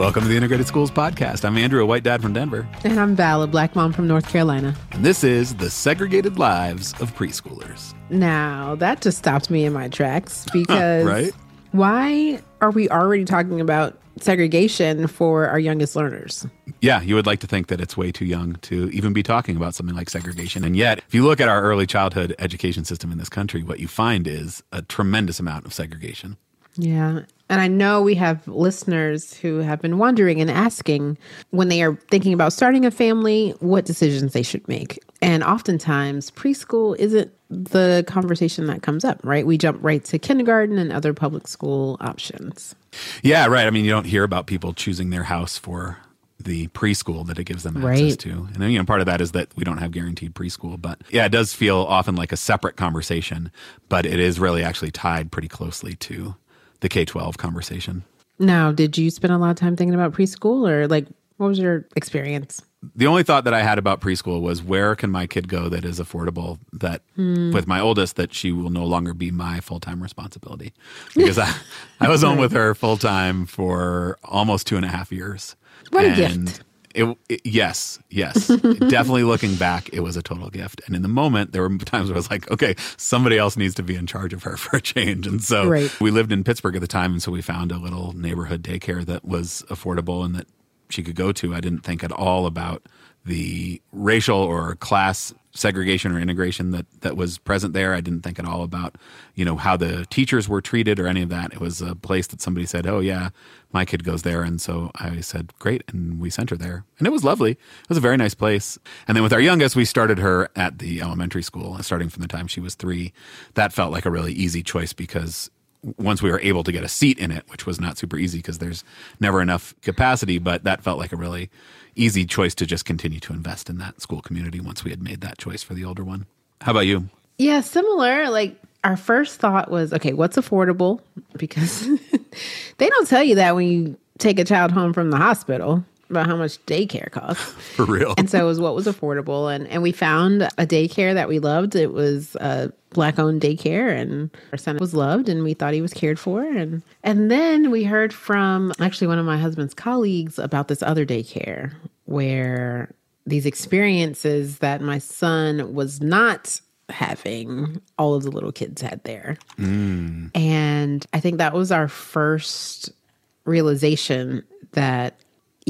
Welcome to the Integrated Schools Podcast. I'm Andrew, a white dad from Denver. And I'm Val, a black mom from North Carolina. And this is The Segregated Lives of Preschoolers. Now, that just stopped me in my tracks because right? why are we already talking about segregation for our youngest learners? Yeah, you would like to think that it's way too young to even be talking about something like segregation. And yet, if you look at our early childhood education system in this country, what you find is a tremendous amount of segregation. Yeah. And I know we have listeners who have been wondering and asking when they are thinking about starting a family, what decisions they should make. And oftentimes, preschool isn't the conversation that comes up, right? We jump right to kindergarten and other public school options. Yeah, right. I mean, you don't hear about people choosing their house for the preschool that it gives them access Right. to. And then, you know, part of that is that we don't have guaranteed preschool. But yeah, it does feel often like a separate conversation, but it is really actually tied pretty closely to the K 12 conversation. Now, did you spend a lot of time thinking about preschool or like what was your experience? The only thought that I had about preschool was where can my kid go that is affordable that hmm. with my oldest that she will no longer be my full-time responsibility because I, I was home with her full-time for almost two and a half years. What a gift. It, it- yes, yes. Definitely looking back, it was a total gift. And in the moment, there were times where I was like, okay, somebody else needs to be in charge of her for a change. And so Right. we lived in Pittsburgh at the time. And so we found a little neighborhood daycare that was affordable and that she could go to. I didn't think at all about the racial or class segregation or integration that that was present there. I didn't think at all about, you know, how the teachers were treated or any of that. It was a place that somebody said, "Oh yeah, my kid goes there." And so I said, "Great." And we sent her there. And it was lovely. It was a very nice place. And then with our youngest, we started her at the elementary school, starting from the time she was 3. That felt like a really easy choice because once we were able to get a seat in it, which was not super easy because there's never enough capacity, but that felt like a really easy choice to just continue to invest in that school community once we had made that choice for the older one. How about you? Yeah, similar. Like our first thought was, okay, what's affordable? Because they don't tell you that when you take a child home from the hospital about how much daycare costs. For real? And so it was what was affordable. And, and we found a daycare that we loved. It was uh, a black owned daycare and our son was loved and we thought he was cared for. And, and then we heard from actually one of my husband's colleagues about this other daycare where these experiences that my son was not having all of the little kids had there. Mm. And I think that was our first realization that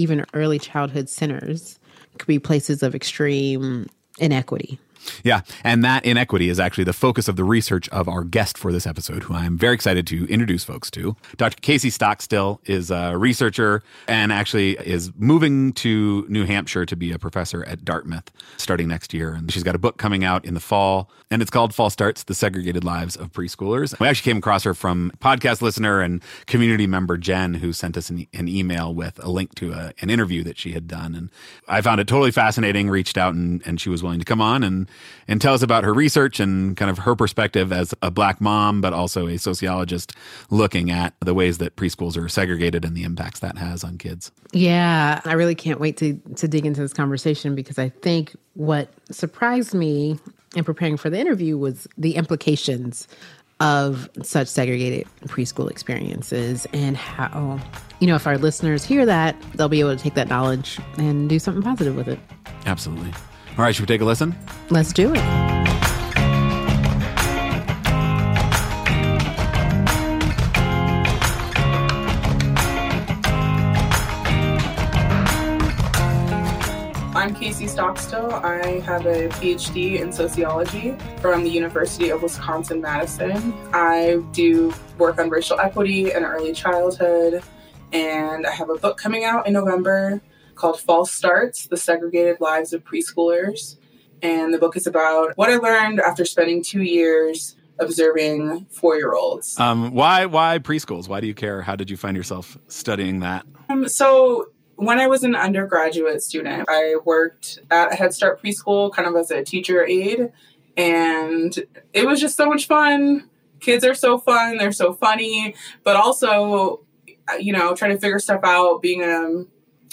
even early childhood centers could be places of extreme inequity. Yeah, and that inequity is actually the focus of the research of our guest for this episode, who I am very excited to introduce folks to. Dr. Casey Stockstill is a researcher and actually is moving to New Hampshire to be a professor at Dartmouth starting next year. And she's got a book coming out in the fall, and it's called False Starts The Segregated Lives of Preschoolers. We actually came across her from podcast listener and community member Jen, who sent us an, an email with a link to a, an interview that she had done. And I found it totally fascinating, reached out, and, and she was willing to come on and and tell us about her research and kind of her perspective as a black mom, but also a sociologist looking at the ways that preschools are segregated and the impacts that has on kids. Yeah, I really can't wait to to dig into this conversation because I think what surprised me in preparing for the interview was the implications of such segregated preschool experiences and how you know if our listeners hear that they'll be able to take that knowledge and do something positive with it. Absolutely. All right, should we take a listen? Let's do it. I'm Casey Stockstill. I have a PhD in sociology from the University of Wisconsin Madison. I do work on racial equity and early childhood, and I have a book coming out in November called False Starts The Segregated Lives of Preschoolers. And the book is about what I learned after spending two years observing four year olds. Um, why why preschools? Why do you care? How did you find yourself studying that? Um, so when I was an undergraduate student, I worked at a Head Start preschool kind of as a teacher aide, and it was just so much fun. Kids are so fun, they're so funny, but also, you know, trying to figure stuff out, being a,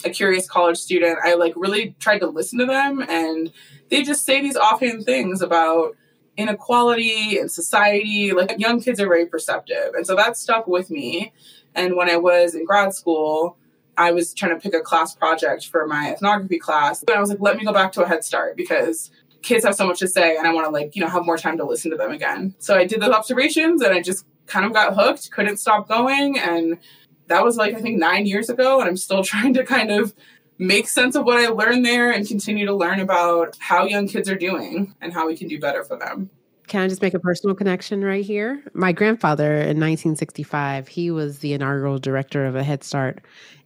a curious college student, I like really tried to listen to them, and they just say these offhand things about inequality and society. Like young kids are very perceptive, and so that stuck with me. And when I was in grad school, I was trying to pick a class project for my ethnography class. And I was like, let me go back to a Head Start because kids have so much to say and I want to like, you know, have more time to listen to them again. So I did those observations and I just kind of got hooked, couldn't stop going. And that was like, I think nine years ago. And I'm still trying to kind of make sense of what I learned there and continue to learn about how young kids are doing and how we can do better for them. Can I just make a personal connection right here? My grandfather in 1965, he was the inaugural director of a Head Start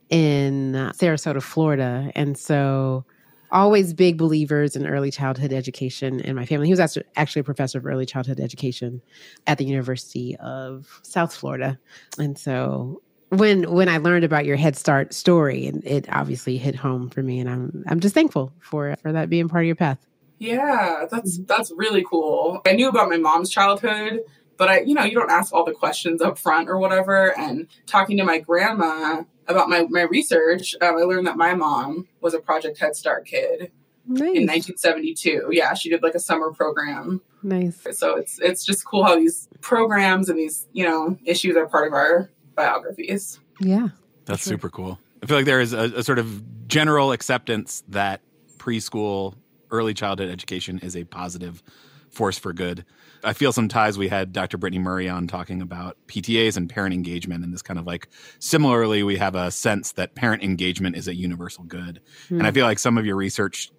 in Sarasota, Florida. And so always big believers in early childhood education in my family. He was actually a professor of early childhood education at the University of South Florida. And so when when I learned about your Head Start story, and it obviously hit home for me, and I'm I'm just thankful for for that being part of your path. Yeah, that's that's really cool. I knew about my mom's childhood, but I you know you don't ask all the questions up front or whatever. And talking to my grandma about my my research, um, I learned that my mom was a Project Head Start kid. Nice. In 1972, yeah, she did like a summer program. Nice. So it's it's just cool how these programs and these you know issues are part of our biographies. Yeah. That's sure. super cool. I feel like there is a, a sort of general acceptance that preschool, early childhood education is a positive force for good. I feel some ties. we had Dr. Brittany Murray on talking about PTAs and parent engagement, and this kind of like similarly, we have a sense that parent engagement is a universal good. Mm. And I hmm. feel like some of your research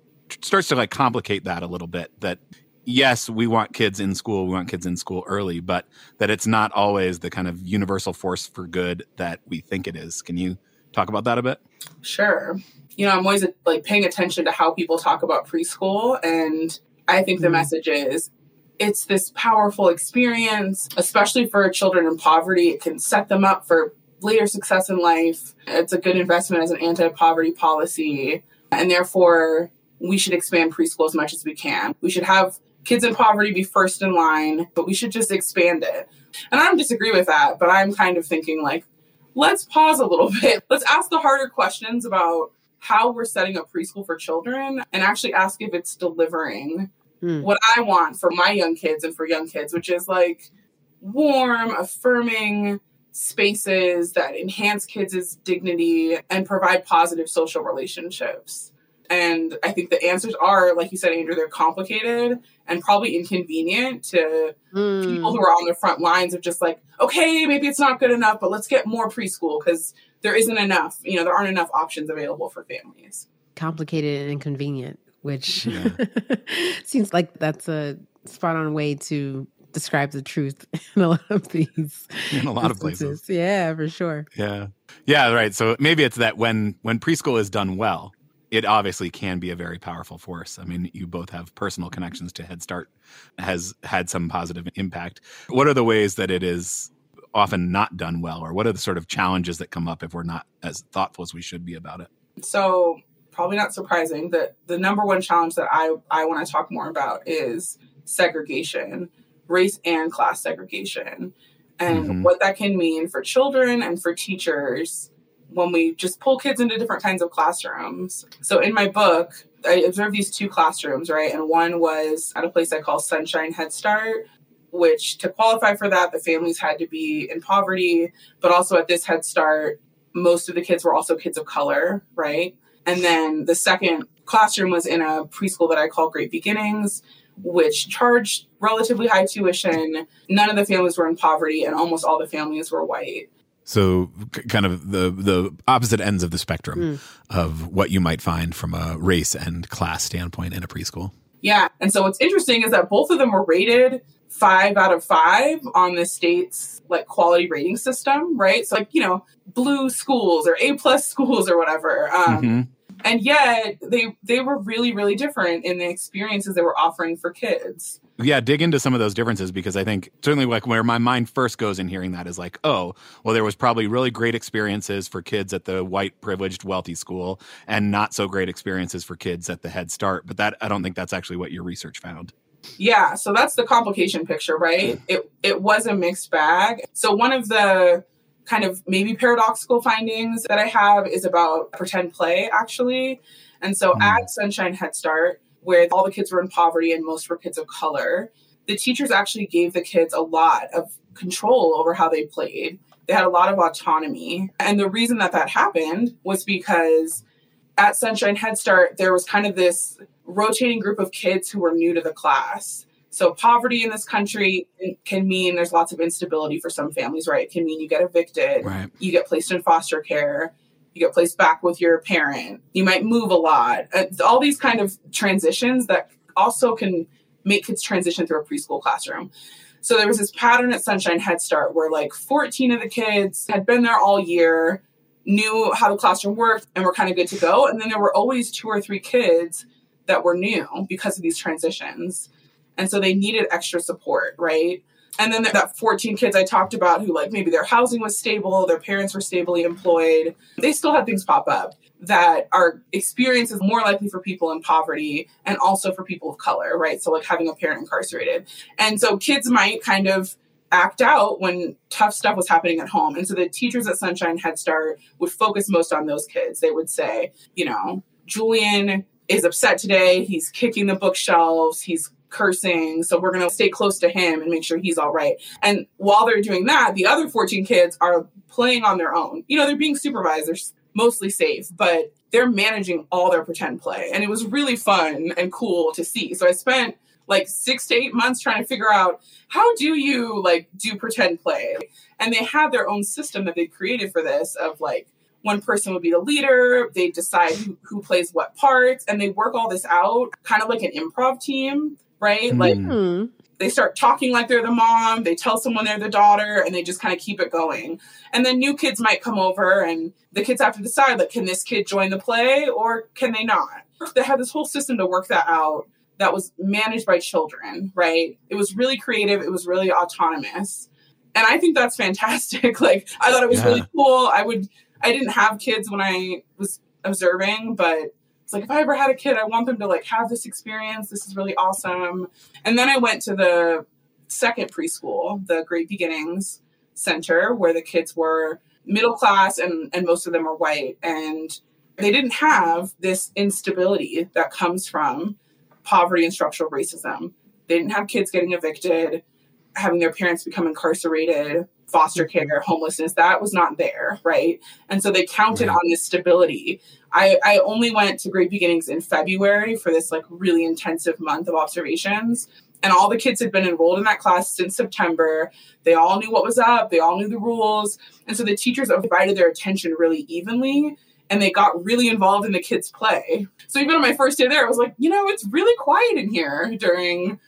starts to like complicate that a little bit. That yes, we want kids in school, we want kids in school early, but that it's not always the kind of universal force for good that we think it is. Can you talk about that a bit? Sure. You know, I'm always like paying attention to how people talk about preschool and I think the mm message is it's this powerful experience, especially for children in poverty. It can set them up for later success in life. It's a good investment as an anti poverty policy. And therefore, we should expand preschool as much as we can. We should have kids in poverty be first in line, but we should just expand it. And I don't disagree with that, but I'm kind of thinking like, let's pause a little bit. Let's ask the harder questions about how we're setting up preschool for children and actually ask if it's delivering mm. what I want for my young kids and for young kids, which is like warm, affirming spaces that enhance kids' dignity and provide positive social relationships. And I think the answers are, like you said, Andrew, they're complicated and probably inconvenient to mm. people who are on the front lines of just like, okay, maybe it's not good enough, but let's get more preschool because there isn't enough, you know, there aren't enough options available for families. Complicated and inconvenient, which yeah. seems like that's a spot on way to describe the truth in a lot of these in a lot instances. of places. Yeah, for sure. Yeah. Yeah, right. So maybe it's that when when preschool is done well, it obviously can be a very powerful force. I mean, you both have personal connections to Head Start, has had some positive impact. What are the ways that it is often not done well, or what are the sort of challenges that come up if we're not as thoughtful as we should be about it? So, probably not surprising that the number one challenge that I, I want to talk more about is segregation, race and class segregation, and mm-hmm. what that can mean for children and for teachers when we just pull kids into different kinds of classrooms. So in my book, I observed these two classrooms, right? And one was at a place I call Sunshine Head Start, which to qualify for that, the families had to be in poverty, but also at this Head Start, most of the kids were also kids of color, right? And then the second classroom was in a preschool that I call Great Beginnings, which charged relatively high tuition. None of the families were in poverty, and almost all the families were white. So, c- kind of the the opposite ends of the spectrum mm. of what you might find from a race and class standpoint in a preschool. Yeah, and so what's interesting is that both of them were rated five out of five on the state's like quality rating system, right? So, like you know, blue schools or A plus schools or whatever. Um, mm-hmm and yet they they were really really different in the experiences they were offering for kids yeah dig into some of those differences because i think certainly like where my mind first goes in hearing that is like oh well there was probably really great experiences for kids at the white privileged wealthy school and not so great experiences for kids at the head start. But that i don't think that's actually what your research found. Yeah so that's the complication picture right? It it was a mixed bag. So one of the kind of maybe paradoxical findings that I have is about pretend play, actually. And so mm. at Sunshine Head Start, where all the kids were in poverty and most were kids of color, the teachers actually gave the kids a lot of control over how they played. They had a lot of autonomy. And the reason that that happened was because at Sunshine Head Start, there was kind of this rotating group of kids who were new to the class. So, poverty in this country can mean there's lots of instability for some families, right? It can mean you get evicted, right. you get placed in foster care, you get placed back with your parent, you might move a lot. It's all these kind of transitions that also can make kids transition through a preschool classroom. So, there was this pattern at Sunshine Head Start where like 14 of the kids had been there all year, knew how the classroom worked, and were kind of good to go. And then there were always two or three kids that were new because of these transitions. And so they needed extra support, right? And then that 14 kids I talked about who, like, maybe their housing was stable, their parents were stably employed, they still had things pop up that are experiences more likely for people in poverty and also for people of color, right? So, like, having a parent incarcerated. And so kids might kind of act out when tough stuff was happening at home. And so the teachers at Sunshine Head Start would focus most on those kids. They would say, you know, Julian is upset today. He's kicking the bookshelves. He's cursing. So we're going to stay close to him and make sure he's all right. And while they're doing that, the other 14 kids are playing on their own. You know, they're being supervised, they're mostly safe, but they're managing all their pretend play. And it was really fun and cool to see. So I spent like six to eight months trying to figure out how do you like do pretend play and they have their own system that they created for this of like one person would be the leader they decide who, who plays what parts and they work all this out kind of like an improv team right? Mm. Like mm. they start talking like they're the mom, they tell someone they're the daughter, and they just kind of keep it going. And then new kids might come over, and the kids have to decide like, can this kid join the play or can they not? They had this whole system to work that out that was managed by children, right? It was really creative, it was really autonomous. And I think that's fantastic. like I thought it was yeah. really cool. I would I didn't have kids when I was observing, but it's like if I ever had a kid, I want them to like have this experience. This is really awesome. And then I went to the second preschool, the Great Beginnings Center, where the kids were middle class and, and most of them are white. And they didn't have this instability that comes from poverty and structural racism. They didn't have kids getting evicted, having their parents become incarcerated, foster care, homelessness. That was not there, right? And so they counted right. on this stability I, I only went to Great Beginnings in February for this like really intensive month of observations. And all the kids had been enrolled in that class since September. They all knew what was up, they all knew the rules. And so the teachers divided their attention really evenly and they got really involved in the kids' play. So even on my first day there, I was like, you know, it's really quiet in here during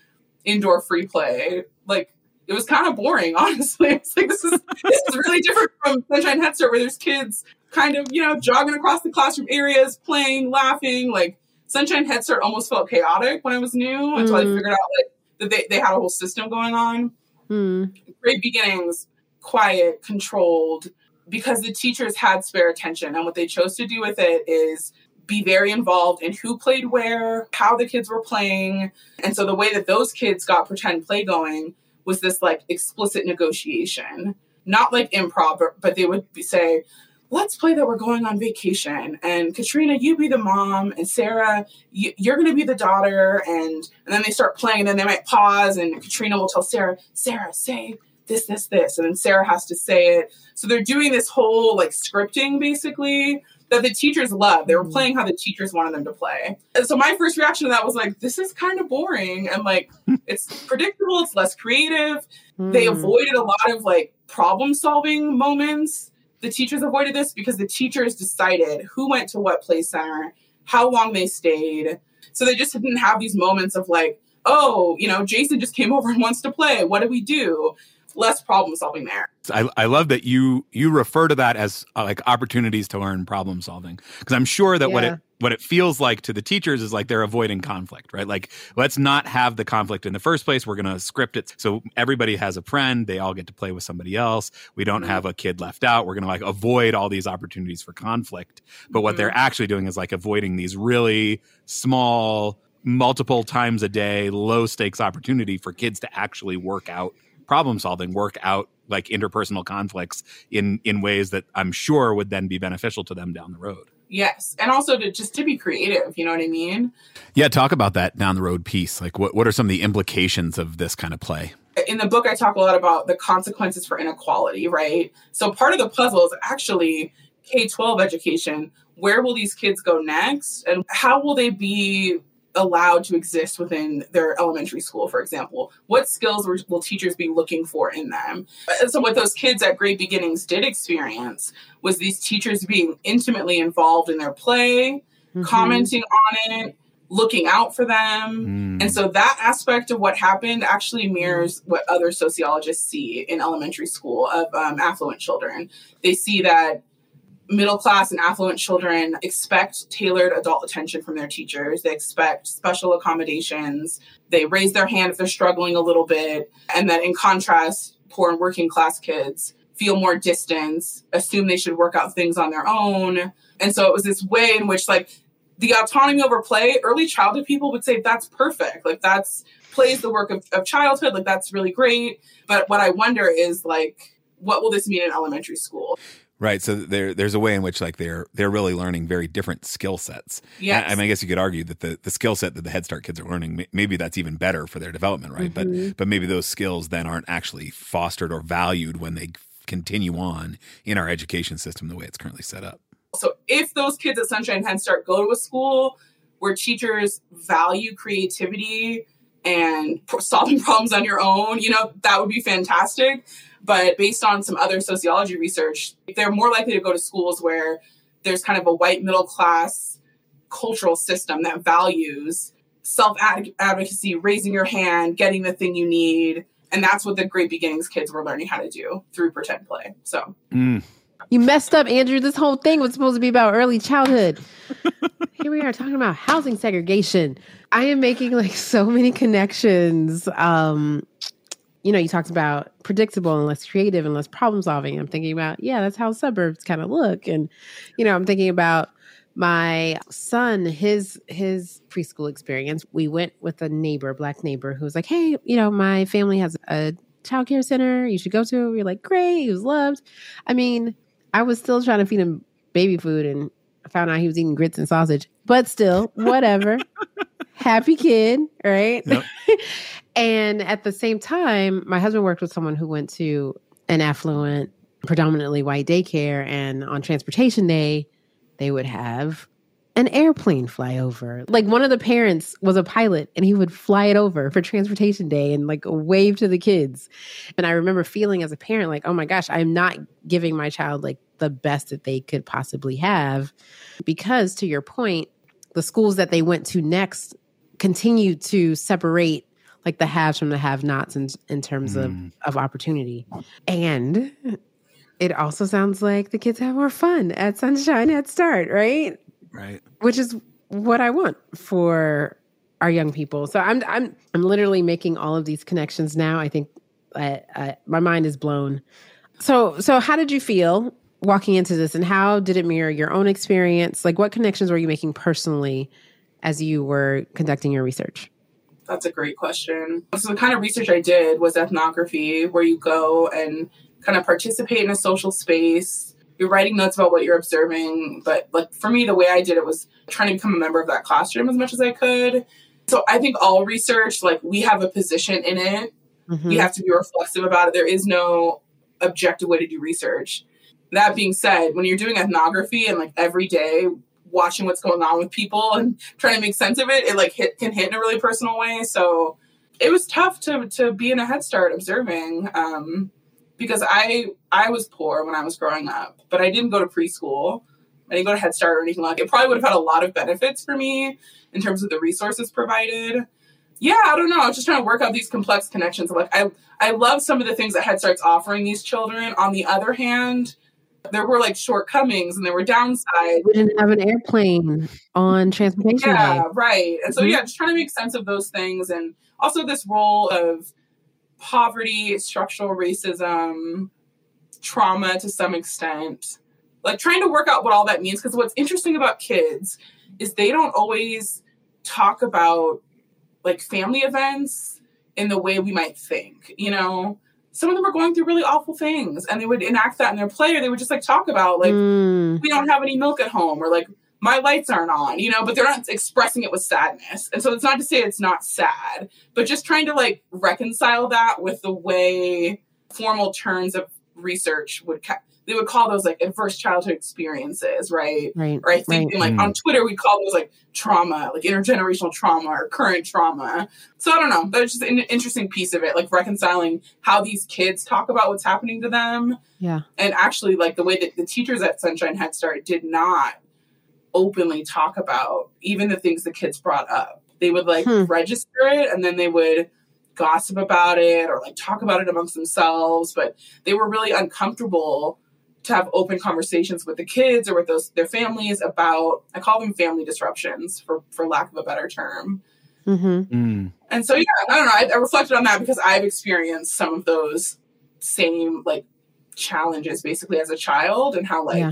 indoor free play. Like it was kind of boring, honestly. It's like this is this is really different from Sunshine Head Start where there's kids kind of, you know, jogging across the classroom areas, playing, laughing. Like Sunshine Head Start almost felt chaotic when I was new mm. until I mm. figured out like that they, they had a whole system going on. Mm. Great beginnings, quiet, controlled, because the teachers had spare attention. And what they chose to do with it is be very involved in who played where, how the kids were playing. And so the way that those kids got pretend play going was this like explicit negotiation. Not like improv, but they would say, let's play that we're going on vacation and katrina you be the mom and sarah you, are going to be the daughter and and then they start playing and then they might pause and katrina will tell sarah sarah say this this this and then sarah has to say it so they're doing this whole like scripting basically that the teachers love they were mm. playing how the teachers wanted them to play and so my first reaction to that was like this is kind of boring and like it's predictable it's less creative mm. they avoided a lot of like problem solving moments the teachers avoided this because the teachers decided who went to what play center, how long they stayed. So they just didn't have these moments of like, oh, you know, Jason just came over and wants to play. What do we do? Less problem solving there. I, I love that you you refer to that as uh, like opportunities to learn problem solving because I'm sure that yeah. what it what it feels like to the teachers is like they're avoiding conflict, right? Like let's not have the conflict in the first place. We're going to script it so everybody has a friend. They all get to play with somebody else. We don't mm-hmm. have a kid left out. We're going to like avoid all these opportunities for conflict. But what mm-hmm. they're actually doing is like avoiding these really small multiple times a day low stakes opportunity for kids to actually work out problem solving work out like interpersonal conflicts in in ways that I'm sure would then be beneficial to them down the road. Yes, and also to just to be creative, you know what I mean? Yeah, talk about that down the road piece. Like what what are some of the implications of this kind of play? in the book, I talk a lot about the consequences for inequality, right? So part of the puzzle is actually K 12 education. Where will these kids go next? And how will they be allowed to exist within their elementary school, for example? What skills will teachers be looking for in them? So, what those kids at Great Beginnings did experience was these teachers being intimately involved in their play, mm-hmm. commenting on it, looking out for them. Mm. And so that aspect of what happened actually mirrors what other sociologists see in elementary school of um, affluent children. They see that middle class and affluent children expect tailored adult attention from their teachers. They expect special accommodations. They raise their hand if they're struggling a little bit. And then in contrast, poor and working class kids feel more distance, assume they should work out things on their own. And so it was this way in which like the autonomy over play, early childhood people would say that's perfect. Like that's plays the work of, of childhood. Like that's really great. But what I wonder is like, what will this mean in elementary school? Right. So there, there's a way in which like they're they're really learning very different skill sets. Yeah. I, I, mean, I guess you could argue that the, the skill set that the Head Start kids are learning, maybe that's even better for their development, right? Mm-hmm. But but maybe those skills then aren't actually fostered or valued when they continue on in our education system the way it's currently set up. So if those kids at Sunshine Head Start go to a school where teachers value creativity and solving problems on your own, you know, that would be fantastic. But based on some other sociology research, they're more likely to go to schools where there's kind of a white middle class cultural system that values self advocacy, raising your hand, getting the thing you need. And that's what the Great Beginnings kids were learning how to do through pretend play. So. Mm. You messed up, Andrew. This whole thing was supposed to be about early childhood. Here we are talking about housing segregation. I am making like so many connections. Um, you know, you talked about predictable and less creative and less problem solving. I'm thinking about, yeah, that's how suburbs kind of look. And, you know, I'm thinking about my son, his his preschool experience. We went with a neighbor, black neighbor, who was like, Hey, you know, my family has a childcare center you should go to. We are like, Great, he was loved. I mean, I was still trying to feed him baby food and I found out he was eating grits and sausage, but still, whatever. Happy kid, right? Yep. And at the same time, my husband worked with someone who went to an affluent, predominantly white daycare. And on transportation day, they would have an airplane fly over. Like one of the parents was a pilot and he would fly it over for transportation day and like wave to the kids. And I remember feeling as a parent like, oh my gosh, I'm not giving my child like the best that they could possibly have. Because to your point, the schools that they went to next continued to separate like the haves from the have nots in, in terms mm. of, of opportunity. And it also sounds like the kids have more fun at Sunshine Head Start, right? Right. Which is what I want for our young people. So I'm I'm I'm literally making all of these connections now. I think I, I, my mind is blown. So so how did you feel walking into this, and how did it mirror your own experience? Like, what connections were you making personally as you were conducting your research? That's a great question. So the kind of research I did was ethnography, where you go and kind of participate in a social space. You're writing notes about what you're observing, but like for me, the way I did it was trying to become a member of that classroom as much as I could. So I think all research, like we have a position in it. Mm-hmm. We have to be reflexive about it. There is no objective way to do research. That being said, when you're doing ethnography and like every day watching what's going on with people and trying to make sense of it, it like hit can hit in a really personal way. So it was tough to to be in a head start observing. Um, because I I was poor when I was growing up, but I didn't go to preschool. I didn't go to Head Start or anything like it. Probably would have had a lot of benefits for me in terms of the resources provided. Yeah, I don't know. I was just trying to work out these complex connections. Like I I love some of the things that Head Start's offering these children. On the other hand, there were like shortcomings and there were downsides. We didn't have an airplane on transportation. Yeah, day. right. And so mm-hmm. yeah, just trying to make sense of those things and also this role of poverty, structural racism, trauma to some extent. Like trying to work out what all that means. Because what's interesting about kids is they don't always talk about like family events in the way we might think, you know? Some of them were going through really awful things and they would enact that in their play or they would just like talk about like mm. we don't have any milk at home or like my lights aren't on, you know, but they're not expressing it with sadness. And so it's not to say it's not sad, but just trying to like reconcile that with the way formal terms of research would ca- they would call those like adverse childhood experiences, right? Right. Or I think right. like on Twitter we call those like trauma, like intergenerational trauma or current trauma. So I don't know. That's just an interesting piece of it, like reconciling how these kids talk about what's happening to them Yeah. and actually like the way that the teachers at Sunshine Head Start did not openly talk about even the things the kids brought up. They would like Hmm. register it and then they would gossip about it or like talk about it amongst themselves, but they were really uncomfortable to have open conversations with the kids or with those their families about I call them family disruptions for for lack of a better term. Mm-hmm. Mm. And so yeah, I don't know. I, I reflected on that because I've experienced some of those same like challenges basically as a child and how like Yeah.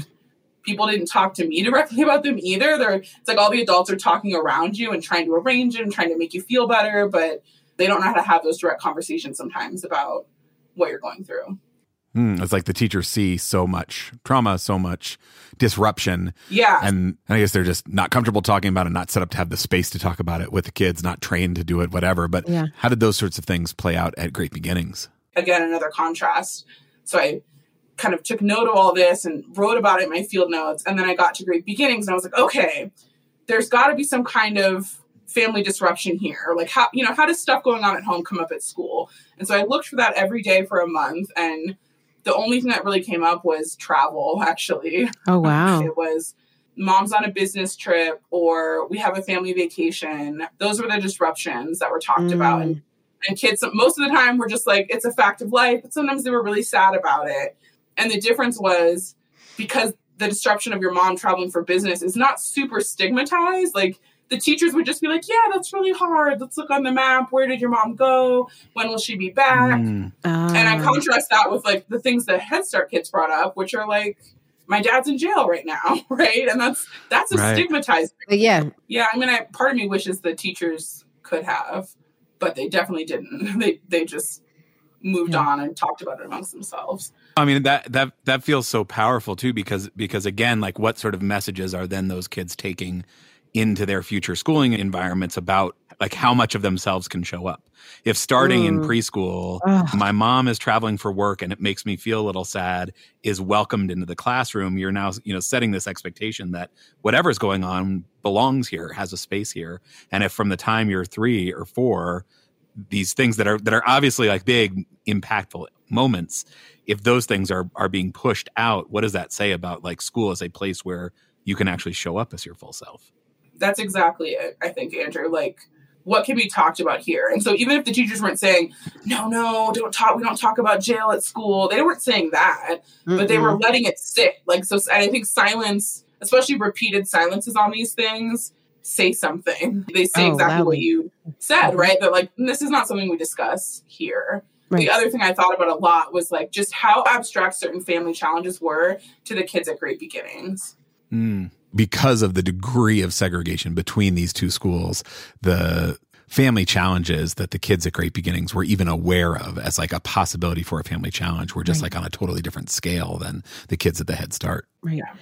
people didn't talk to me directly about them either. They're it's like all the adults are talking around you and trying to arrange it and trying to make you feel better, but they don't know how to have those direct conversations sometimes about what you're going through. Mm. It's like the teachers see so much trauma, so much disruption, Yeah. and, and I guess they're just not comfortable talking about it, not set up to have the space to talk about it with the kids, not trained to do it, whatever. But Yeah. how did those sorts of things play out at Great Beginnings? again another contrast. So I kind of took note of all this and wrote about it in my field notes. And then I got to Great Beginnings and I was like, okay, there's got to be some kind of family disruption here. Like how you know how does stuff going on at home come up at school? And so I looked for that every day for a month, and the only thing that really came up was travel. Actually, Oh wow. it was mom's on a business trip or we have a family vacation. Those were the disruptions that were talked Mm. about. And, and kids, most of the time, were just like, it's a fact of life. But sometimes they were really sad about it. And the difference was because the disruption of your mom traveling for business is not super stigmatized. Like, the teachers would just be like, yeah, that's really hard. Let's look on the map. Where did your mom go? When will she be back? Mm. And I Ah. contrast that with like the things that Head Start kids brought up, which are like, my dad's in jail right now, right? And that's that's a Right. stigmatized. But yeah. Yeah, I mean, I, part of me wishes the teachers could have, but they definitely didn't. They they just moved Yeah. on and talked about it amongst themselves. I mean that that that feels so powerful too because because again like what sort of messages are then those kids taking into their future schooling environments about like how much of themselves can show up. If starting in Mm. preschool, Ugh. my mom is traveling for work and it makes me feel a little sad is welcomed into the classroom, you're now, you know, setting this expectation that whatever's going on belongs here, has a space here. And if from the time you're 3 or 4 these things that are that are obviously like big impactful moments if those things are are being pushed out what does that say about like school as a place where you can actually show up as your full self That's exactly it. I think Andrew, like. What can be talked about here? And so, even if the teachers weren't saying, "No, no, don't talk," we don't talk about jail at school. They weren't saying that. but they were letting it sit. Like so, and I think silence, especially repeated silences on these things, say something. They say Oh, exactly what you said, right? That like this is not something we discuss here. Right. The other thing I thought about a lot was like just how abstract certain family challenges were to the kids at Great Beginnings. Mm. Because of the degree of segregation between these two schools the family challenges that the kids at great beginnings were even aware of as like a possibility for a family challenge were just Right. like on a totally different scale than the kids at the head start Right. Yeah.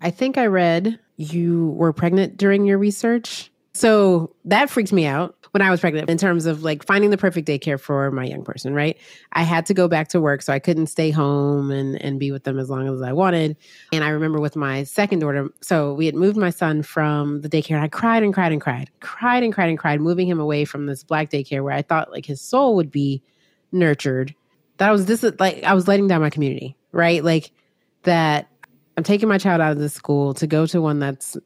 I think I read you were pregnant during your research. So that freaked me out when I was pregnant in terms of like finding the perfect daycare for my young person, right? I had to go back to work, so I couldn't stay home and, and be with them as long as I wanted. And I remember with my second daughter, so we had moved my son from the daycare and I cried and cried and cried, cried and cried and cried, moving him away from this black daycare where I thought like his soul would be nurtured. That I was this like I was letting down my community, right? Like that I'm taking my child out of this school to go to one that's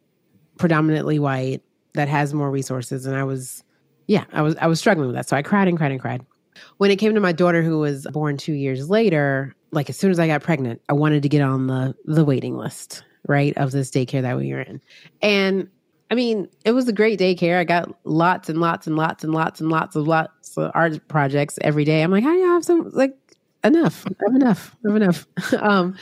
predominantly white that has more resources and I was yeah, I was I was struggling with that. So I cried and cried and cried. When it came to my daughter who was born 2 years later, like as soon as I got pregnant, I wanted to get on the the waiting list, right, of this daycare that we were in. And I mean, it was a great daycare. I got lots and lots and lots and lots and lots of lots of art projects every day. I'm like, how do you have some like enough? I have enough. I have enough. um,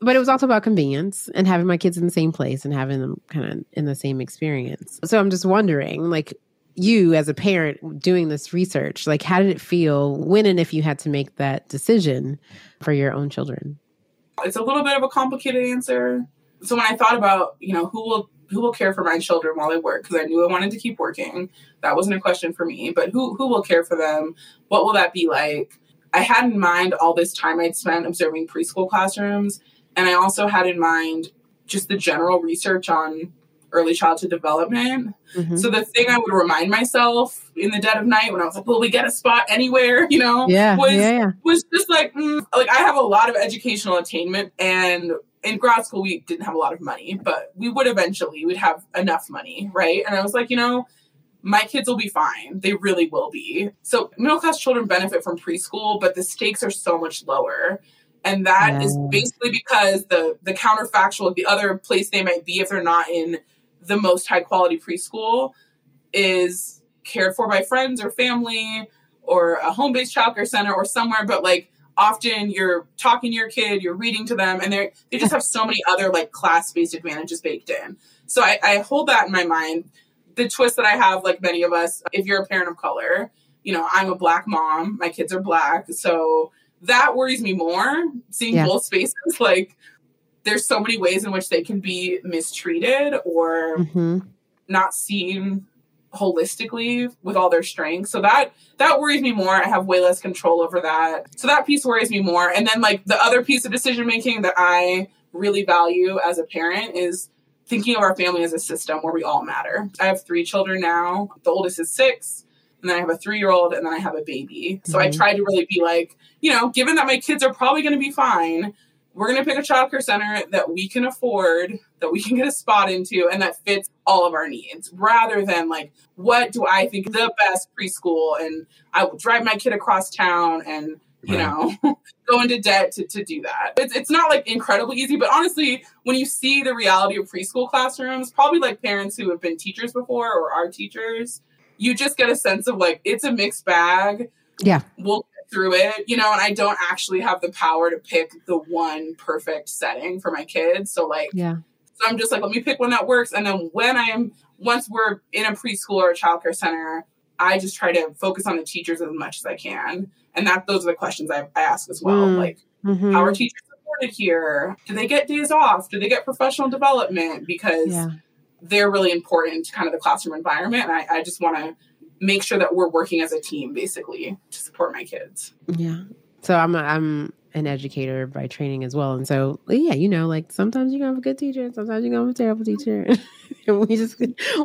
but it was also about convenience and having my kids in the same place and having them kind of in the same experience. So I'm just wondering, like you as a parent doing this research, like how did it feel when and if you had to make that decision for your own children? It's a little bit of a complicated answer. So when I thought about, you know, who will who will care for my children while I work? Because I knew I wanted to keep working. That wasn't a question for me. But who who will care for them? What will that be like? I had in mind all this time I'd spent observing preschool classrooms, and I also had in mind just the general research on early childhood development. Mm-hmm. So the thing I would remind myself in the dead of night when I was like, "Will we get a spot anywhere?" You know, yeah, was yeah, yeah. was just like, mm, like I have a lot of educational attainment, and in grad school we didn't have a lot of money, but we would eventually we'd have enough money, right? And I was like, you know. My kids will be fine. They really will be. So, middle class children benefit from preschool, but the stakes are so much lower and that yeah. is basically because the the counterfactual the other place they might be if they're not in the most high quality preschool is cared for by friends or family or a home based childcare center or somewhere, but like often you're talking to your kid, you're reading to them, and they they just have so many other like class based advantages baked in. So I, I hold that in my mind. The twist that I have, like many of us, if you're a parent of color, you know, I'm a black mom, my kids are black, so that worries me more. Seeing yeah. both spaces, like there's so many ways in which they can be mistreated or mm-hmm. not seen holistically with all their strengths. So that that worries me more. I have way less control over that. So that piece worries me more. And then like the other piece of decision making that I really value as a parent is thinking of our family as a system where we all matter. I have three children now. The oldest is 6 and then I have a 3-year-old and then I have a baby. So mm-hmm. I try to really be like, you know, given that my kids are probably going to be fine, we're going to pick a childcare center that we can afford, that we can get a spot into, and that fits all of our needs rather than like, what do I think the best preschool? And I will drive my kid across town and, you right. know, go into debt to, to do that. It's, it's not like incredibly easy, but honestly, when you see the reality of preschool classrooms, probably like parents who have been teachers before or are teachers, you just get a sense of like, it's a mixed bag. Yeah. We'll through it, you know, and I don't actually have the power to pick the one perfect setting for my kids. So like yeah. So I'm just like, let me pick one that works. And then when I'm once we're in a preschool or a childcare center, I just try to focus on the teachers as much as I can. And that those are the questions I, I ask as well. Mm. Like, mm-hmm. how are teachers supported here? Do they get days off? Do they get professional development? Because yeah. they're really important to kind of the classroom environment. And I, I just want to make sure that we're working as a team basically to support my kids. Yeah. So I'm a, I'm an educator by training as well. And so yeah, you know, like sometimes you're gonna have a good teacher, and sometimes you're gonna have a terrible teacher. and we just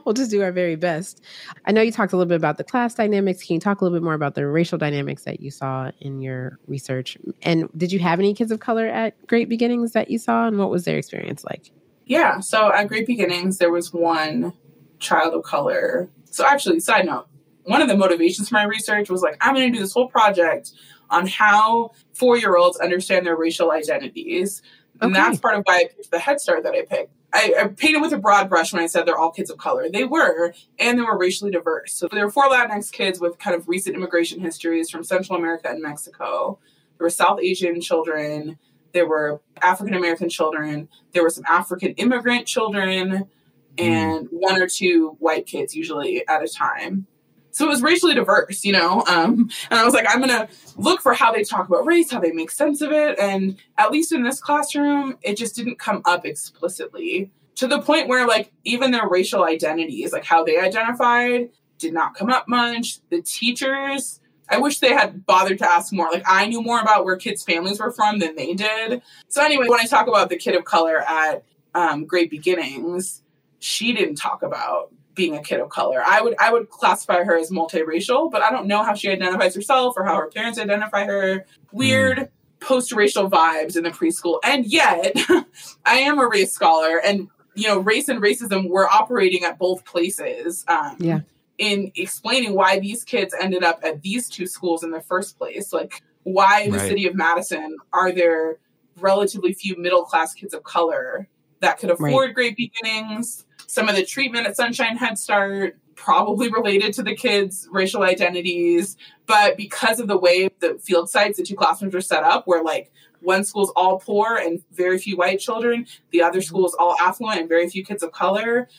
we'll just do our very best. I know you talked a little bit about the class dynamics. Can you talk a little bit more about the racial dynamics that you saw in your research? And did you have any kids of color at Great Beginnings that you saw and what was their experience like? Yeah. So at Great Beginnings there was one child of color. So actually, side note, one of the motivations for my research was like, I'm going to do this whole project on how four year olds understand their racial identities. And that's part of why I picked the Head Start that I picked. I, I, painted with a broad brush when I said they're all kids of color. They were, and they were racially diverse. So there were four Latinx kids with kind of recent immigration histories from Central America and Mexico. There were South Asian children. There were African American children. There were some African immigrant children, mm. and one or two white kids, usually at a time. So it was racially diverse, you know? Um, and I was like, I'm to look for how they talk about race, how they make sense of it. And at least in this classroom, it just didn't come up explicitly to the point where, like, even their racial identities, like how they identified, did not come up much. The teachers, I wish they had bothered to ask more. Like, I knew more about where kids' families were from than they did. So, anyway, when I talk about the kid of color at um, Great Beginnings, she didn't talk about being a kid of color. I would I would classify her as multiracial, but I don't know how she identifies herself or how her parents identify her. Weird mm. post-racial vibes in the preschool. And yet, I am a race scholar and you know, race and racism were operating at both places. Um, yeah. In explaining why these kids ended up at these two schools in the first place. Like, why in the right. city of Madison are there relatively few middle class kids of color that could afford right. great beginnings? Some of the treatment at Sunshine Head Start probably related to the kids' racial identities, but because of the way the field sites, the two classrooms were set up, where like one school's all poor and very few white children, the other mm-hmm. school's all affluent and very few kids of color.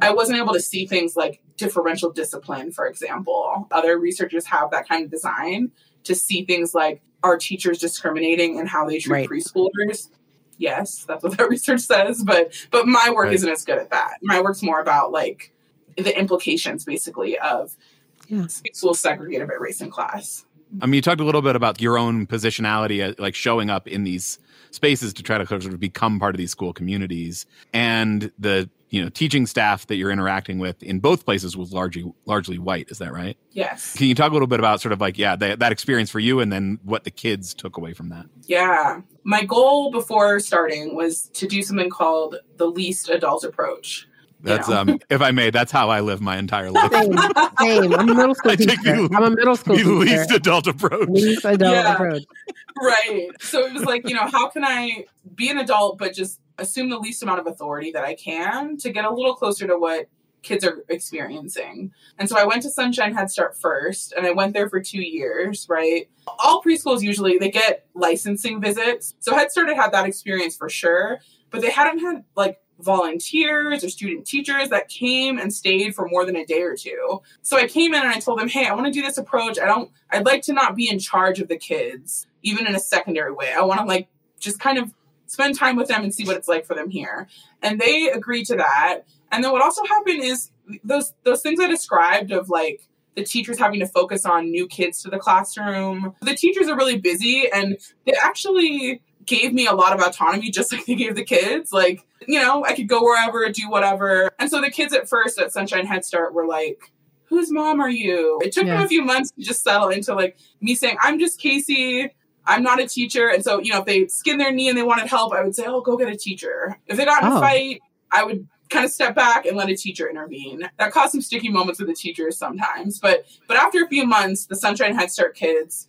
I wasn't able to see things like differential discipline, for example. Other researchers have that kind of design to see things like are teachers discriminating in how they treat right. preschoolers Yes, that's what that research says. But but my work Right. isn't as good at that. My work's more about like the implications, basically, of Yeah. schools segregated by race and class. I mean, you talked a little bit about your own positionality, uh, like showing up in these spaces to try to sort of become part of these school communities, and the you know teaching staff that you're interacting with in both places was largely largely white. Is that right? Yes. Can you talk a little bit about sort of like yeah that, that experience for you, and then what the kids took away from that? Yeah. My goal before starting was to do something called the least adult approach. That's Yeah. um, if I may, that's how I live my entire life. Same, same. I'm a middle school I take teacher. the- I'm a middle school the teacher. least adult approach. Least adult Yeah. approach. right. So it was like, you know, how can I be an adult but just assume the least amount of authority that I can to get a little closer to what kids are experiencing. And so I went to Sunshine Head Start first and I went there for 2 years, right? All preschools usually they get licensing visits. So Head Start had had that experience for sure, but they hadn't had like volunteers or student teachers that came and stayed for more than a day or two. So I came in and I told them, "Hey, I want to do this approach. I don't I'd like to not be in charge of the kids even in a secondary way. I want to like just kind of spend time with them and see what it's like for them here." And they agreed to that. And then what also happened is those those things I described of like the teachers having to focus on new kids to the classroom. The teachers are really busy and they actually gave me a lot of autonomy just like they gave the kids. Like, you know, I could go wherever, do whatever. And so the kids at first at Sunshine Head Start were like, Whose mom are you? It took them a few months to just settle into like me saying, I'm just Casey. I'm not a teacher. And so, you know, if they skinned their knee and they wanted help, I would say, Oh, go get a teacher. If they got in Oh. a fight, I would kind of step back and let a teacher intervene. That caused some sticky moments with the teachers sometimes. But but after a few months, the Sunshine Head Start kids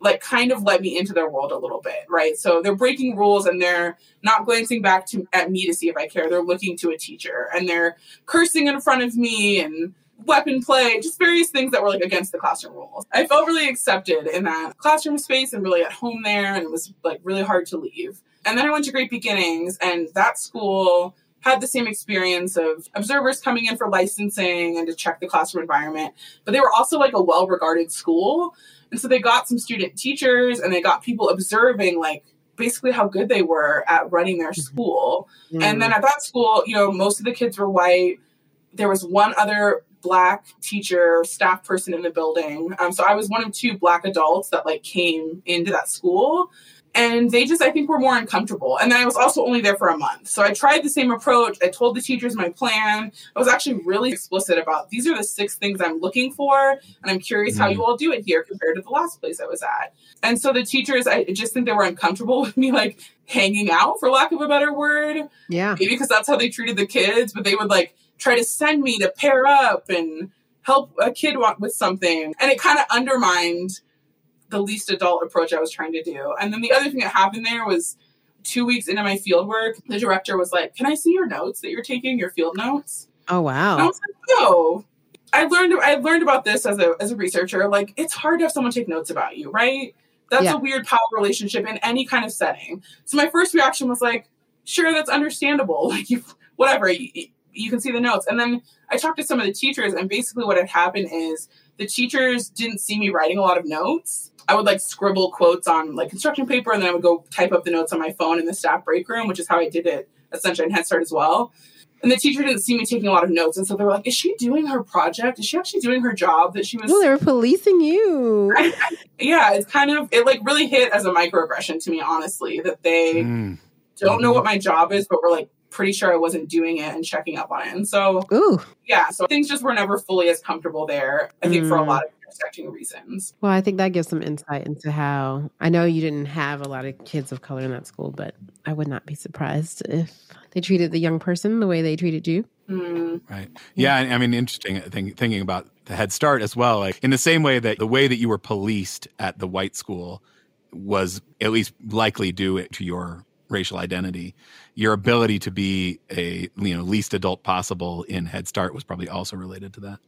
like kind of let me into their world a little bit, right? So they're breaking rules and they're not glancing back to at me to see if I care. They're looking to a teacher and they're cursing in front of me and weapon play, just various things that were like against the classroom rules. I felt really accepted in that classroom space and really at home there and it was like really hard to leave. And then I went to Great Beginnings and that school had the same experience of observers coming in for licensing and to check the classroom environment, but they were also like a well-regarded school. And so they got some student teachers and they got people observing like basically how good they were at running their school. And then at that school, you know, most of the kids were white. There was one other black teacher staff person in the building. Um, so I was one of two black adults that like came into that school. And they just, I think, were more uncomfortable. And then I was also only there for a month. So I tried the same approach. I told the teachers my plan. I was actually really explicit about these are the six things I'm looking for. And I'm curious how Mhm. you all do it here compared to the last place I was at. And so the teachers, I just think they were uncomfortable with me like hanging out, for lack of a better word yeah. maybe because that's how they treated the kids, but they would like try to send me to pair up and help a kid with something. And it kind of undermined the least adult approach I was trying to do. And then the other thing that happened there was two weeks into my field work, the director was like, Can I see your notes that you're taking, your field notes? Oh And I wow. was like, No. I learned I learned about this as a as a researcher. Like it's hard to have someone take notes about you, right? That's Yeah. a weird power relationship in any kind of setting. So my first reaction was like, sure, that's understandable. Like you, whatever, you, you can see the notes. And then I talked to some of the teachers, and basically what had happened is the teachers didn't see me writing a lot of notes. I would like scribble quotes on like construction paper, and then I would go type up the notes on my phone in the staff break room, which is how I did it at Sunshine Head Start as well. And the teacher didn't see me taking a lot of notes, and so they were like, "Is she doing her project? Is she actually doing her job that she was?" Oh, they were policing you. yeah, it's kind of it like really hit as a microaggression to me, honestly, that they Mm. don't know what my job is, but we're like pretty sure I wasn't doing it and checking up on it. And so Ooh. yeah, so things just were never fully as comfortable there. I think for a Mm. lot of intersecting reasons. Well, I think that gives some insight into how I know you didn't have a lot of kids of color in that school, but I would not be surprised if they treated the young person the way they treated you. Mm, Right. Yeah. I I mean, interesting think, thinking about the Head Start as well. Like in the same way that the way that you were policed at the white school was at least likely due to your racial identity. Your ability to be a you know least adult possible in Head Start was probably also related to that.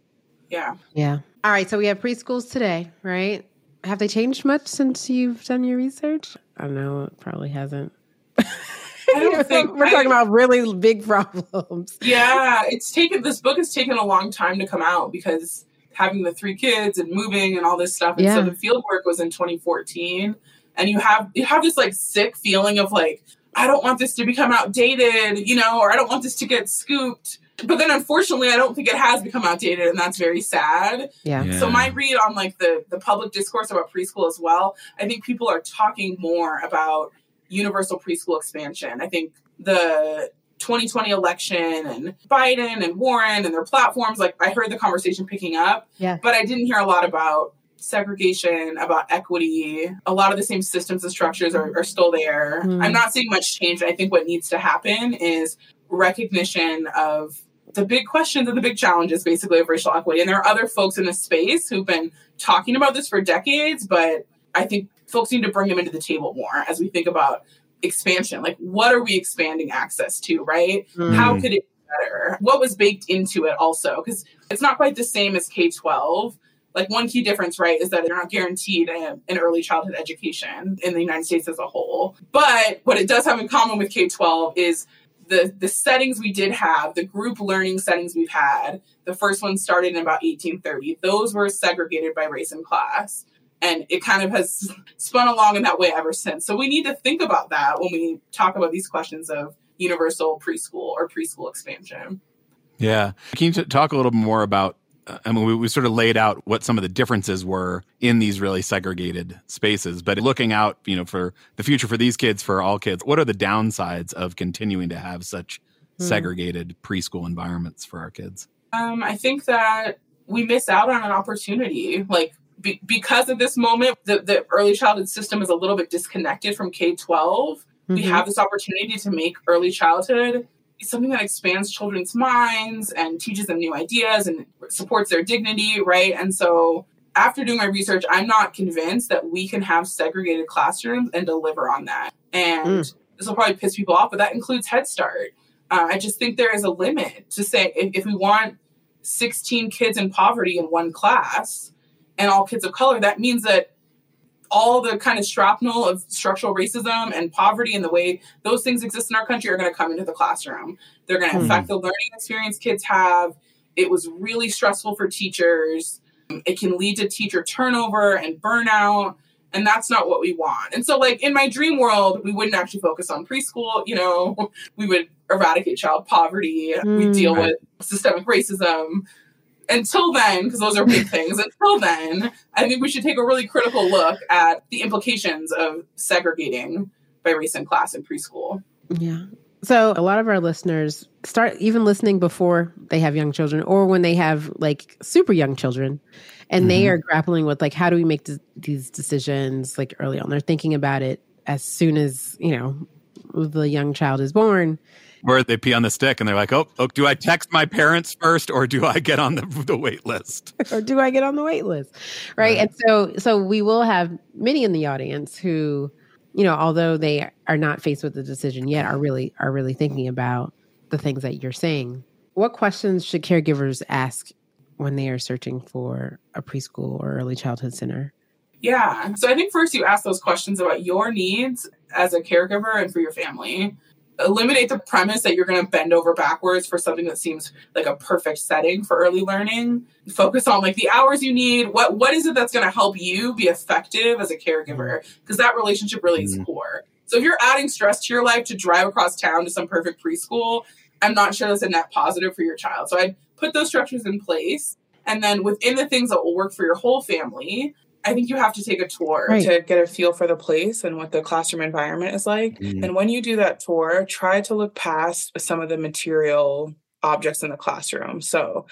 yeah. Yeah. All right. So we have preschools today, right? Have they changed much since you've done your research? I don't know. It probably hasn't. I don't think We're I- talking about really big problems. Yeah, it's taken this book has taken a long time to come out because having the three kids and moving and all this stuff. And so the field work was in 2014. And you have you have this like sick feeling of like, I don't want this to become outdated, you know, or I don't want this to get scooped. But then unfortunately, I don't think it has become outdated, and that's very sad. Yeah. Yeah. So my read on like the the public discourse about preschool as well, I think people are talking more about universal preschool expansion. I think the 2020 election and Biden and Warren and their platforms, like I heard the conversation picking up, Yeah. but I didn't hear a lot about segregation, about equity. A lot of the same systems and structures are, are still there. Mm. I'm not seeing much change. I think what needs to happen is recognition of the big questions and the big challenges basically of racial equity. And there are other folks in this space who've been talking about this for decades, but I think folks need to bring them into the table more as we think about expansion. Like, what are we expanding access to, right? Mm. How could it be better? What was baked into it also? Because it's not quite the same as K 12. Like, one key difference, right, is that they're not guaranteed a- an early childhood education in the United States as a whole. But what it does have in common with K 12 is the, the settings we did have, the group learning settings we've had, the first one started in about 1830. Those were segregated by race and class. And it kind of has spun along in that way ever since. So we need to think about that when we talk about these questions of universal preschool or preschool expansion. Yeah. Can you t- talk a little more about? I mean, we, we sort of laid out what some of the differences were in these really segregated spaces, but looking out, you know, for the future for these kids, for all kids, what are the downsides of continuing to have such Hmm. segregated preschool environments for our kids? Um, I think that we miss out on an opportunity. Like, be, because of this moment, the, the early childhood system is a little bit disconnected from K 12. We Mhm. have this opportunity to make early childhood something that expands children's minds and teaches them new ideas and supports their dignity, right? And so, after doing my research, I'm not convinced that we can have segregated classrooms and deliver on that. And this will probably piss people off, but that includes Head Start. Uh, I just think there is a limit to say if, if we want 16 kids in poverty in one class and all kids of color, that means that all the kind of shrapnel of structural racism and poverty and the way those things exist in our country are going to come into the classroom. They're going to Hmm. affect the learning experience kids have. It was really stressful for teachers. It can lead to teacher turnover and burnout. And that's not what we want. And so, like, in my dream world, we wouldn't actually focus on preschool. You know, we would eradicate child poverty. we Mm. deal Right. with systemic racism. Until then, because those are big things, until then, I think we should take a really critical look at the implications of segregating by race and class in preschool. Yeah. So a lot of our listeners start even listening before they have young children or when they have like super young children and they Mhm. are grappling with like how do we make th- these decisions like early on. They're thinking about it as soon as, you know, the young child is born. Or they pee on the stick and they're like, oh, oh do I text my parents first or do I get on the, the wait list? or do I get on the wait list? Right. Right. And so so we will have many in the audience who, you know, although they are not faced with the decision yet, are really are really thinking about the things that you're saying. What questions should caregivers ask when they are searching for a preschool or early childhood center? Yeah. So I think first you ask those questions about your needs as a caregiver and for your family. Eliminate the premise that you're going to bend over backwards for something that seems like a perfect setting for early learning. Focus on like the hours you need. What what is it that's going to help you be effective as a caregiver? Because that relationship really is Mhm. core. So if you're adding stress to your life to drive across town to some perfect preschool, I'm not sure that's a net positive for your child. So I'd put those structures in place. And then within the things that will work for your whole family, I think you have to take a tour Right. to get a feel for the place and what the classroom environment is like. Mm. And when you do that tour, try to look past some of the material objects in the classroom. So,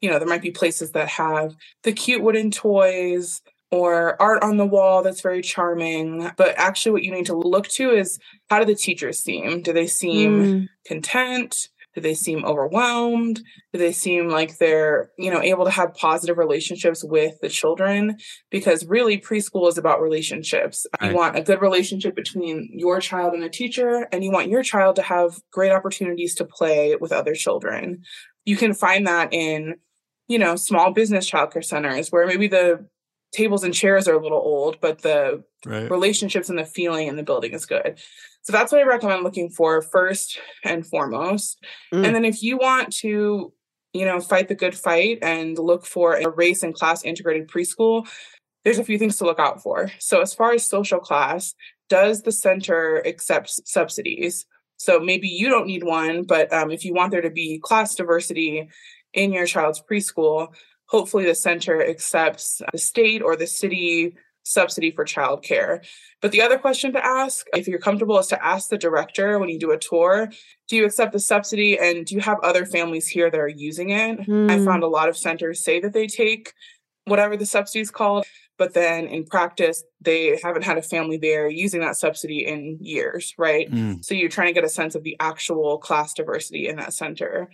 you know, there might be places that have the cute wooden toys or art on the wall that's very charming. But actually, what you need to look to is how do the teachers seem? Do they seem Mm, content? Do they seem overwhelmed? Do they seem like they're, you know, able to have positive relationships with the children? Because really preschool is about relationships. Right. You want a good relationship between your child and a teacher, and you want your child to have great opportunities to play with other children. You can find that in, you know, small business childcare centers where maybe the tables and chairs are a little old, but the Right. relationships and the feeling in the building is good. So that's what I recommend looking for first and foremost. Mm. And then if you want to, you know, fight the good fight and look for a race and class integrated preschool, there's a few things to look out for. So as far as social class, does the center accept subsidies? So maybe you don't need one, but um, if you want there to be class diversity in your child's preschool, hopefully the center accepts the state or the city subsidy for childcare. But the other question to ask, if you're comfortable, is to ask the director when you do a tour, do you accept the subsidy and do you have other families here that are using it? Mm. I found a lot of centers say that they take whatever the subsidy is called, but then in practice, they haven't had a family there using that subsidy in years, right? Mm. So you're trying to get a sense of the actual class diversity in that center.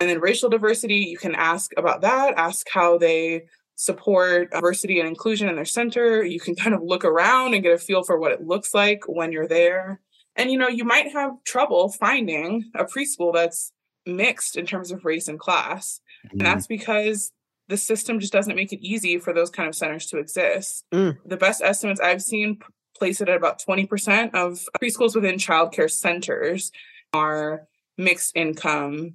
And then racial diversity, you can ask about that, ask how they support diversity and inclusion in their center. You can kind of look around and get a feel for what it looks like when you're there. And you know, you might have trouble finding a preschool that's mixed in terms of race and class. Mm-hmm. And that's because the system just doesn't make it easy for those kind of centers to exist. Mm. The best estimates I've seen place it at about 20% of preschools within childcare centers are mixed income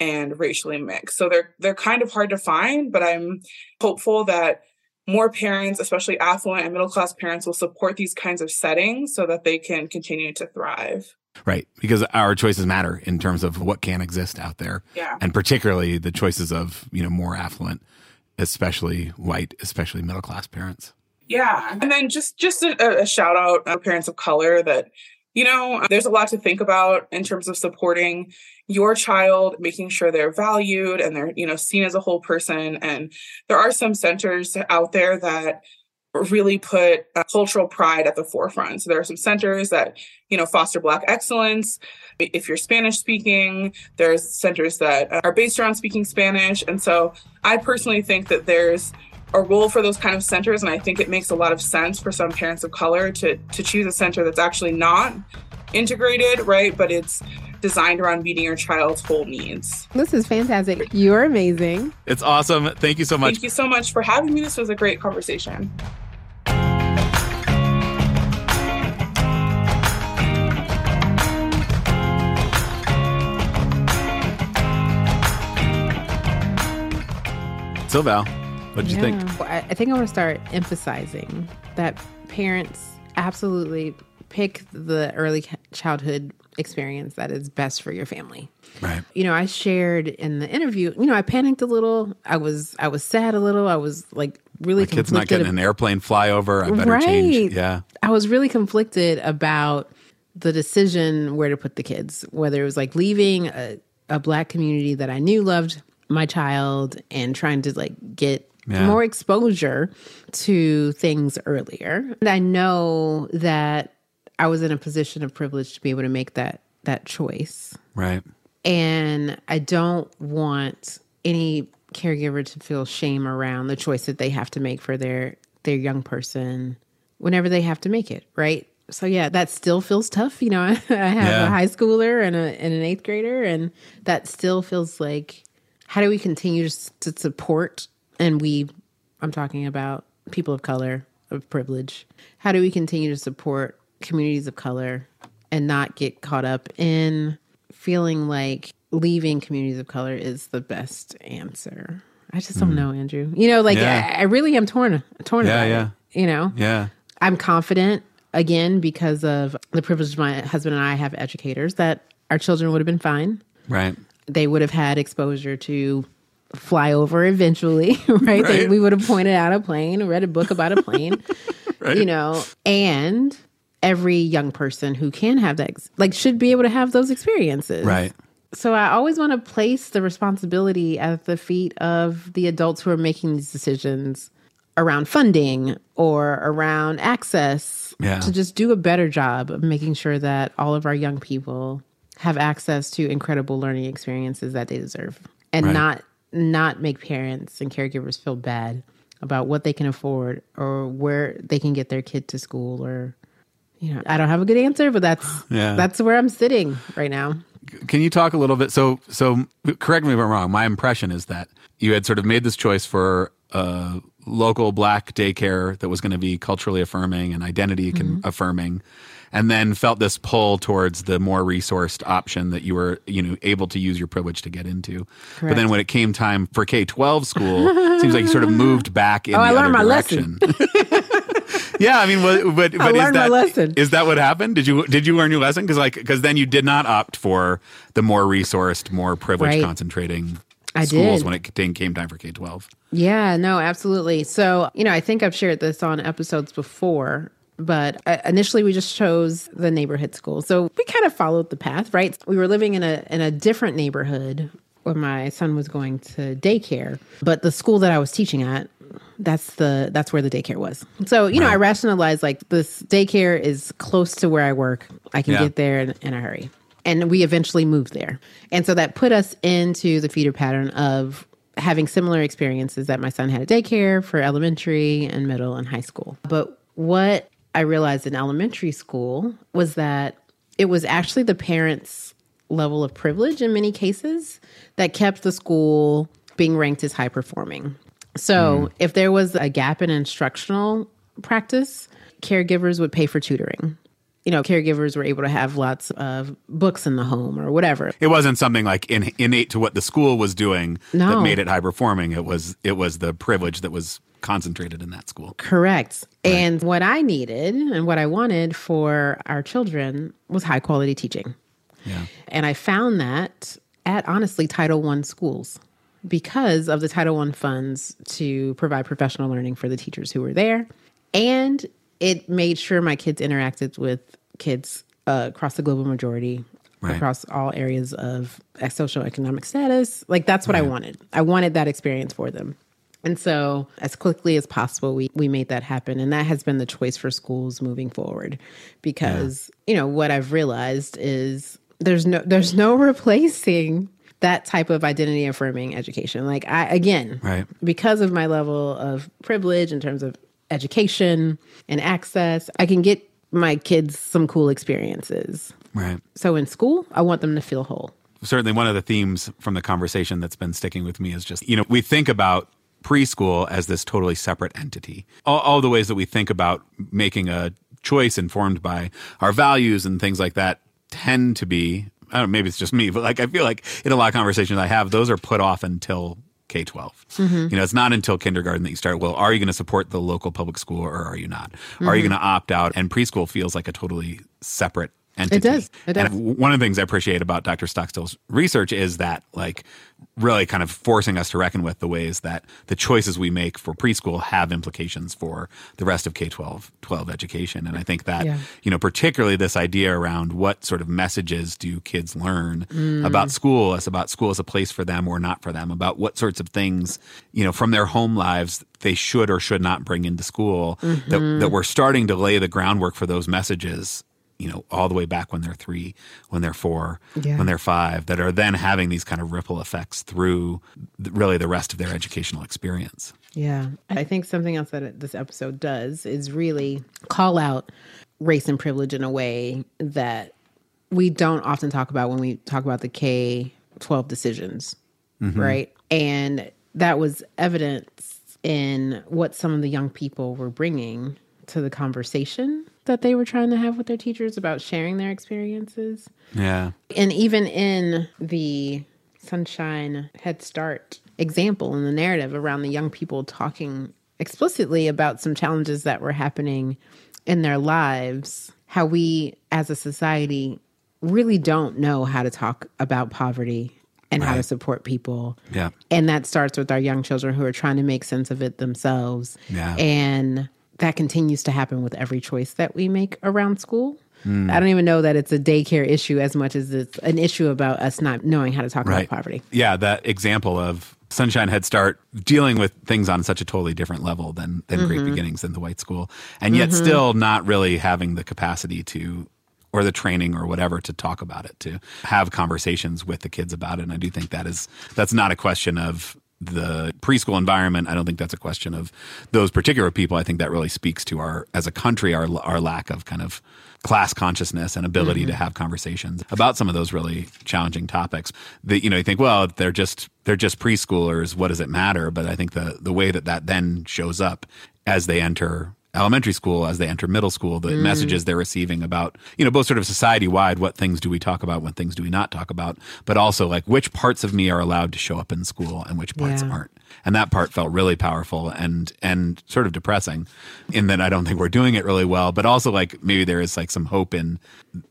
and racially mixed. So they're they're kind of hard to find, but I'm hopeful that more parents, especially affluent and middle class parents, will support these kinds of settings so that they can continue to thrive. Right. Because our choices matter in terms of what can exist out there. Yeah. And particularly the choices of, you know, more affluent, especially white, especially middle class parents. Yeah. And then just just a, a shout out to uh, parents of color that you know, there's a lot to think about in terms of supporting your child, making sure they're valued and they're, you know, seen as a whole person. And there are some centers out there that really put uh, cultural pride at the forefront. So there are some centers that, you know, foster Black excellence. If you're Spanish speaking, there's centers that are based around speaking Spanish. And so I personally think that there's a role for those kind of centers. And I think it makes a lot of sense for some parents of color to, to choose a center that's actually not integrated, right? But it's designed around meeting your child's whole needs. This is fantastic. You're amazing. It's awesome. Thank you so much. Thank you so much for having me. This was a great conversation. So Val, what did yeah. you think? I think I want to start emphasizing that parents absolutely pick the early childhood experience that is best for your family. Right. You know, I shared in the interview, you know, I panicked a little. I was I was sad a little. I was like really My kid's not getting an airplane flyover. I better right. change. Yeah. I was really conflicted about the decision where to put the kids, whether it was like leaving a, a black community that I knew loved my child and trying to like get yeah. more exposure to things earlier. And I know that I was in a position of privilege to be able to make that that choice. Right. And I don't want any caregiver to feel shame around the choice that they have to make for their their young person whenever they have to make it, right? So yeah, that still feels tough. You know, I have yeah. a high schooler and a and an eighth grader, and that still feels like how do we continue to support and we i'm talking about people of color of privilege. How do we continue to support communities of color and not get caught up in feeling like leaving communities of color is the best answer? I just don't mm. know andrew. You know like yeah. I, I, really am torn torn yeah, about yeah. it you know? Yeah. I'm confident again because of the privilege my husband and i have educators that our children would have been fine. Right. They would have had exposure to fly over eventually, right? right. They, we would have pointed out a plane, read a book about a plane, right. you know, and every young person who can have that, like, should be able to have those experiences. Right. So I always want to place the responsibility at the feet of the adults who are making these decisions around funding or around access yeah. to just do a better job of making sure that all of our young people have access to incredible learning experiences that they deserve and right. not not make parents and caregivers feel bad about what they can afford or where they can get their kid to school or you know i don't have a good answer but that's yeah. that's where i'm sitting right now can you talk a little bit so so correct me if i'm wrong my impression is that you had sort of made this choice for a local black daycare that was going to be culturally affirming and identity mm-hmm. affirming and then felt this pull towards the more resourced option that you were you know able to use your privilege to get into. Correct. But then when it came time for K twelve school, it seems like you sort of moved back in oh, the I other direction. yeah, I mean, what, but but is learned my that lesson. is that what happened? Did you did you learn your lesson? Because like because then you did not opt for the more resourced, more privileged, Right. concentrating I schools did. when it came came time for K twelve. Yeah, no, absolutely. So, you know, I think I've shared this on episodes before, but uh, initially we just chose the neighborhood school. So we kind of followed the path, right? We were living in a in a different neighborhood when my son was going to daycare, but the school that I was teaching at that's the that's where the daycare was. So, you know, I rationalized like this daycare is close to where I work. I can Yeah. get there in, in a hurry. And we eventually moved there. And so that put us into the feeder pattern of having similar experiences that my son had at daycare for elementary and middle and high school. But what I realized in elementary school was that it was actually the parents' level of privilege in many cases that kept the school being ranked as high performing. So hmm. if there was a gap in instructional practice, caregivers would pay for tutoring. You know, caregivers were able to have lots of books in the home or whatever. It wasn't something like in, innate to what the school was doing that made it high performing. It was it was the privilege that was concentrated in that school. Correct. And what I needed and what I wanted for our children was high quality teaching. Yeah. And I found that at honestly Title I schools because of the Title I funds to provide professional learning for the teachers who were there. And it made sure my kids interacted with kids uh, across the global majority, Right. across all areas of socioeconomic status. Like that's what I wanted. I wanted that experience for them. And so, as quickly as possible, we, we made that happen. And that has been the choice for schools moving forward. Because, you know, what I've realized is there's no there's no replacing that type of identity affirming education. Like I again, Right. because of my level of privilege in terms of education and access, I can get my kids some cool experiences. Right. So in school, I want them to feel whole. certainly one of the themes from the conversation that's been sticking with me is just you know we think about preschool as this totally separate entity all, all the ways that we think about making a choice informed by our values and things like that tend to be I don't know, maybe it's just me, but like I feel like in a lot of conversations I have, those are put off until K 12. Mm-hmm. You know, it's not until kindergarten that you start, well, are you going to support the local public school or are you not? Are you mm-hmm. going to opt out? And preschool feels like a totally separate entity. does. It does. And one of the things I appreciate about Dr. Stockstill's research is that, like, really kind of forcing us to reckon with the ways that the choices we make for preschool have implications for the rest of K 12 12 education. And I think that, Yeah. you know, particularly this idea around what sort of messages do kids learn mm. about school as about school as a place for them or not for them, about what sorts of things, you know, from their home lives they should or should not bring into school, that, that mm-hmm. we're starting to lay the groundwork for those messages you know, all the way back when they're three, when they're four, Yeah. when they're five, that are then having these kind of ripple effects through really the rest of their educational experience. Yeah. I think something else that this episode does is really call out race and privilege in a way that we don't often talk about when we talk about the K 12 decisions, mm-hmm. right? And that was evidence in what some of the young people were bringing to the conversation that they were trying to have with their teachers about sharing their experiences. Yeah. And even in the Sunshine Head Start example in the narrative around the young people talking explicitly about some challenges that were happening in their lives, how we as a society really don't know how to talk about poverty and how to support people. Yeah. And that starts with our young children who are trying to make sense of it themselves. Yeah. And that continues to happen with every choice that we make around school. Hmm. I don't even know that it's a daycare issue as much as it's an issue about us not knowing how to talk Right. about poverty. Yeah. That example of Sunshine Head Start dealing with things on such a totally different level than, than Great mm-hmm. Beginnings in the white school, and yet mm-hmm. still not really having the capacity to or the training or whatever to talk about it, to have conversations with the kids about it. And I do think that is that's not a question of the preschool environment. I don't think that's a question of those particular people. I think that really speaks to our as a country our our lack of kind of class consciousness and ability to mm-hmm. have conversations about some of those really challenging topics. That you know you think well they're just they're just preschoolers. What does it matter? But I think the the way that that then shows up as they enter elementary school as they enter middle school, the mm. messages they're receiving about, you know, both sort of society wide, what things do we talk about, what things do we not talk about, but also like which parts of me are allowed to show up in school and which parts Yeah. aren't. And that part felt really powerful and and sort of depressing in that I don't think we're doing it really well, but also like maybe there is like some hope in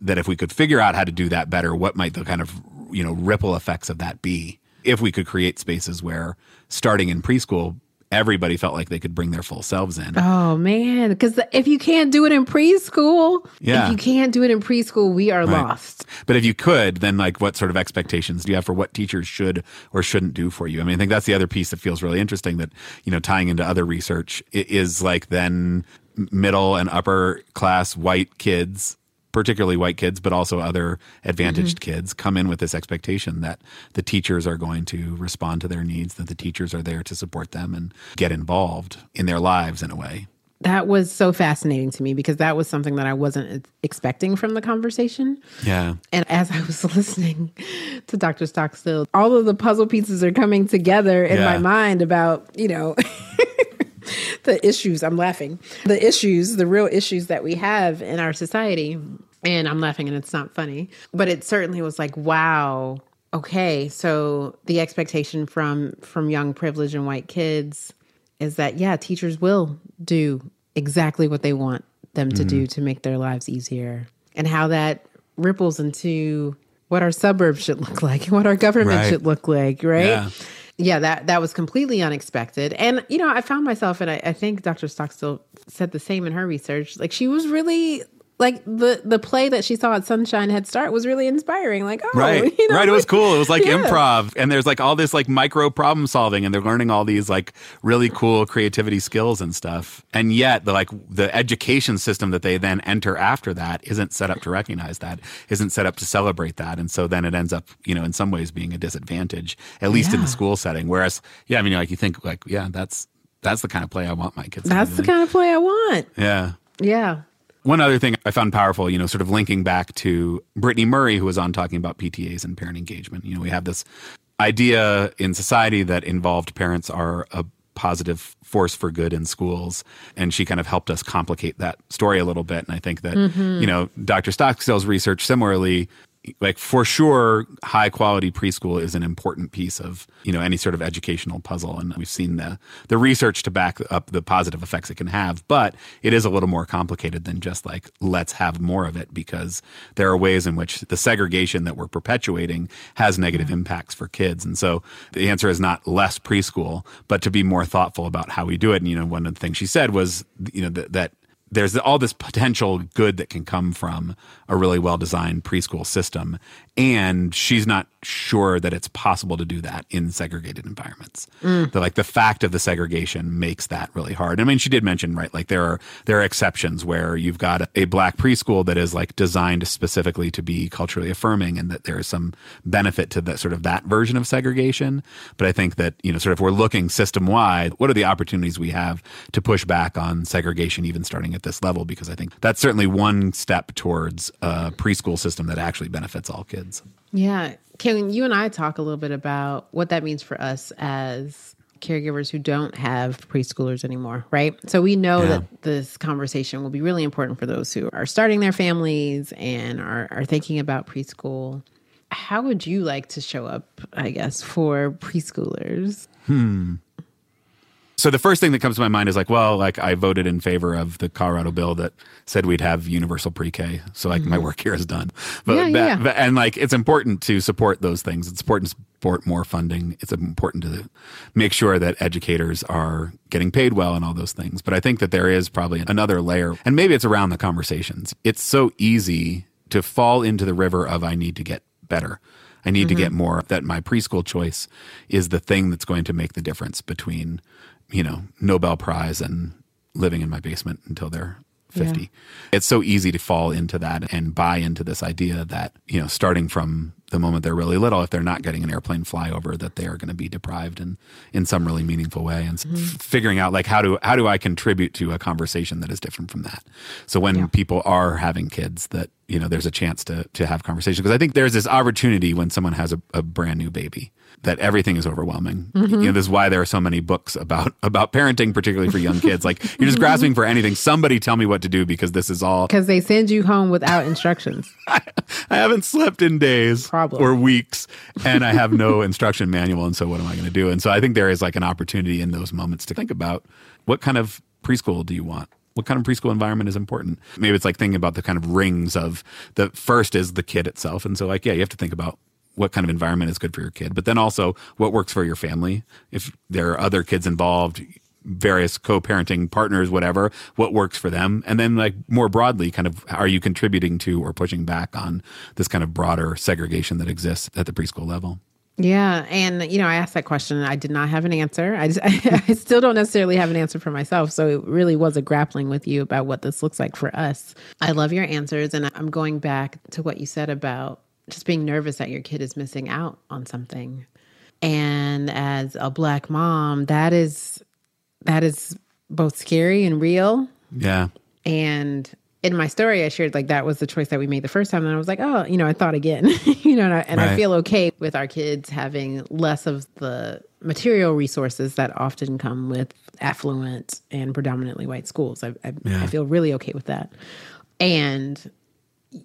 that if we could figure out how to do that better, what might the kind of, you know, ripple effects of that be? If we could create spaces where starting in preschool everybody felt like they could bring their full selves in. Oh man, because if you can't do it in preschool, Yeah. if you can't do it in preschool, we are Right. lost. But if you could, then like what sort of expectations do you have for what teachers should or shouldn't do for you? I mean, I think that's the other piece that feels really interesting that, you know, tying into other research is like then middle and upper class white kids, particularly white kids, but also other advantaged mm-hmm. kids come in with this expectation that the teachers are going to respond to their needs, that the teachers are there to support them and get involved in their lives in a way. That was so fascinating to me because that was something that I wasn't expecting from the conversation. Yeah. And as I was listening to Dr. Stockstill, all of the puzzle pieces are coming together in my mind about, you know, the issues. I'm laughing. The issues, the real issues that we have in our society. And I'm laughing and it's not funny. But it certainly was like, wow, okay, so the expectation from from young privileged and white kids is that yeah, teachers will do exactly what they want them to do mm-hmm. to make their lives easier. And how that ripples into what our suburbs should look like and what our government Right. should look like, right? Yeah. Yeah, that that was completely unexpected. And you know, I found myself, and I, I think Dr. Stockstill said the same in her research. Like she was really like the the play that she saw at Sunshine Head Start was really inspiring. Like, oh, Right. you know, right. It was cool. It was like Yeah. improv and there's like all this like micro problem solving and they're learning all these like really cool creativity skills and stuff. And yet the like the education system that they then enter after that isn't set up to recognize that, isn't set up to celebrate that. And so then it ends up, you know, in some ways being a disadvantage, at least in the school setting. Whereas, yeah, I mean, like you think like, yeah, that's that's the kind of play I want my kids to That's the kind of play I want. Yeah. Yeah. One other thing I found powerful, you know, sort of linking back to Brittany Murray, who was on talking about PTAs and parent engagement. You know, we have this idea in society that involved parents are a positive force for good in schools. And she kind of helped us complicate that story a little bit. And I think that, mm-hmm. you know, Dr. Stockstill's research similarly like for sure high quality preschool is an important piece of you know any sort of educational puzzle and we've seen the the research to back up the positive effects it can have but it is a little more complicated than just like let's have more of it because there are ways in which the segregation that we're perpetuating has negative mm-hmm. impacts for kids and so the answer is not less preschool but to be more thoughtful about how we do it and you know one of the things she said was you know that, that there's all this potential good that can come from a really well designed preschool system. And she's not sure that it's possible to do that in segregated environments. Mm. The, like the fact of the segregation makes that really hard. I mean, she did mention, right, like there are, there are exceptions where you've got a, a black preschool that is like designed specifically to be culturally affirming and that there is some benefit to that sort of that version of segregation. But I think that, you know, sort of if we're looking system wide, what are the opportunities we have to push back on segregation even starting at this level? Because I think that's certainly one step towards a preschool system that actually benefits all kids. Yeah. Can you and I talk a little bit about what that means for us as caregivers who don't have preschoolers anymore, right? So we know Yeah. that this conversation will be really important for those who are starting their families and are, are thinking about preschool. How would you like to show up, I guess, for preschoolers? Hmm. So the first thing that comes to my mind is like, well, like I voted in favor of the Colorado bill that said we'd have universal pre-K. So like my mm-hmm. work here is done. But, Yeah, yeah. but- and like it's important to support those things. It's important to support more funding. It's important to make sure that educators are getting paid well and all those things. But I think that there is probably another layer, and maybe it's around the conversations. It's so easy to fall into the river of I need to get better. I need to get mm-hmm. more. That my preschool choice is the thing that's going to make the difference between, you know, Nobel Prize and living in my basement until they're 50. It's so easy to fall into that and buy into this idea that, you know, starting from the moment they're really little, if they're not getting an airplane flyover, that they are going to be deprived in in some really meaningful way, and mm-hmm. f- figuring out like how do how do I contribute to a conversation that is different from that. So when yeah. people are having kids, that you know, there's a chance to to have conversation because I think there's this opportunity when someone has a, a brand new baby that everything is overwhelming. Mm-hmm. You know, this is why there are so many books about about parenting, particularly for young kids. Like you're just grasping for anything. Somebody tell me what to do because this is all because they send you home without instructions. I, I, haven't slept in days Problem. or weeks, and I have no instruction manual. And so, what am I going to do? And so, I think there is like an opportunity in those moments to think about what kind of preschool do you want what kind of preschool environment is important maybe it's like thinking about the kind of rings of the first is the kid itself and so like yeah you have to think about what kind of environment is good for your kid, but then also what works for your family. If there are other kids involved, various co-parenting partners, whatever, what works for them. And then like more broadly, kind of are you contributing to or pushing back on this kind of broader segregation that exists at the preschool level? Yeah, and you know, I asked that question and I did not have an answer. I, just, I, I still don't necessarily have an answer for myself. So it really was a grappling with you about what this looks like for us. I love your answers and I'm going back to what you said about just being nervous that your kid is missing out on something. And as a black mom, that is that is both scary and real. Yeah. And in my story, I shared like that was the choice that we made the first time. And I was like, oh, you know, I thought again, you know, and, I, and right. I, feel okay with our kids having less of the material resources that often come with affluent and predominantly white schools. I, I, yeah. I feel really okay with that. And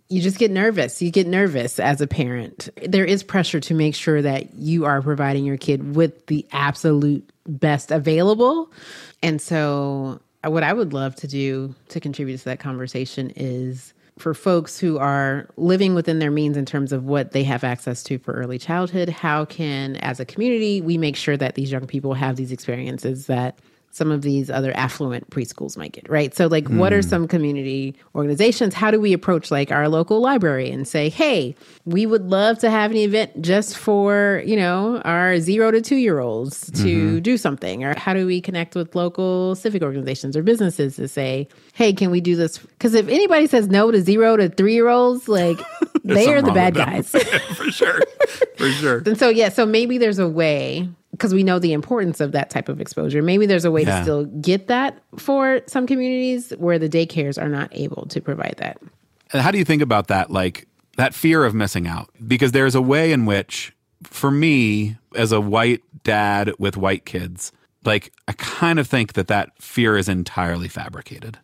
you just get nervous. You get nervous as a parent. There is pressure to make sure that you are providing your kid with the absolute best available. And so, what I would love to do to contribute to that conversation is for folks who are living within their means in terms of what they have access to for early childhood, how can, as a community, we make sure that these young people have these experiences that some of these other affluent preschools might get, right? So, like, mm. what are hmm. some community organizations? How do we approach like our local library and say, hey, we would love to have an event just for, you know, our zero to two year olds to mm-hmm. do something? Or how do we connect with local civic organizations or businesses to say, hey, can we do this? Because if anybody says no to zero to three year olds, like, they are the bad guys. for sure. For sure. and so, yeah, so maybe there's a way because we know the importance of that type of exposure. Maybe there's a way yeah. to still get that for some communities where the daycares are not able to provide that. And how do you think about that? Like that fear of missing out? Because there's a way in which, for me, as a white dad with white kids, like I kind of think that that fear is entirely fabricated.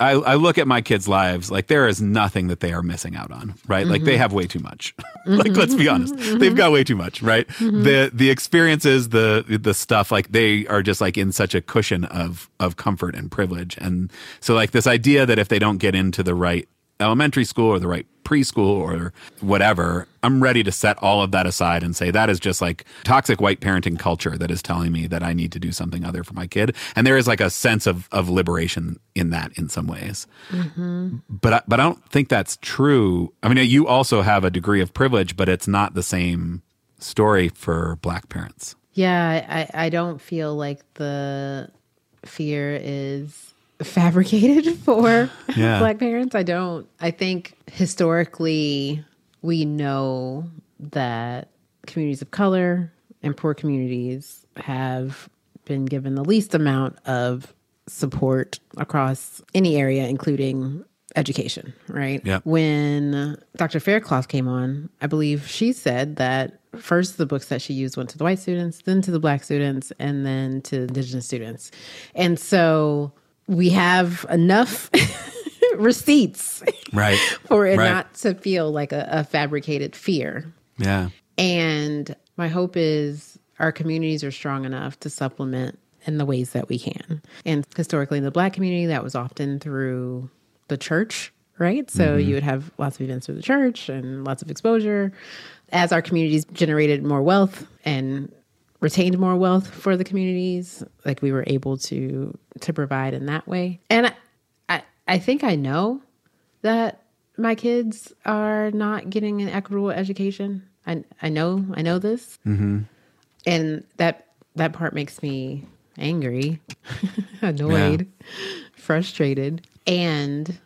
I, I, look at my kids' lives like there is nothing that they are missing out on, right? Mm-hmm. Like they mm-hmm. have way too much. like let's be honest, mm-hmm. they've got way too much, right? Mm-hmm. The the experiences, the the stuff, like they are just like in such a cushion of of comfort and privilege, and so like this idea that if they don't get into the right elementary school or the right preschool or whatever, I'm ready to set all of that aside and say that is just like toxic white parenting culture that is telling me that I need to do something other for my kid. And there is like a sense of of liberation in that in some ways. Mm-hmm. But I, but I don't think that's true. I mean, you also have a degree of privilege, but it's not the same story for black parents. Yeah, I, I don't feel like the fear is fabricated for yeah. black parents. I don't. I think historically we know that communities of color and poor communities have been given the least amount of support across any area, including education, right? Yep. When Dr. Faircloth came on, I believe she said that first the books that she used went to the white students, then to the black students, and then to indigenous students. And so we have enough receipts right. for it right. not to feel like a, a fabricated fear. Yeah. And my hope is our communities are strong enough to supplement in the ways that we can. And historically in the black community that was often through the church right? So mm-hmm. you would have lots of events through the church and lots of exposure. As our communities generated more wealth and retained more wealth for the communities like we were able to to provide in that way and I, I i think i know that my kids are not getting an equitable education i i know i know this mm-hmm. and that that part makes me angry annoyed yeah. frustrated and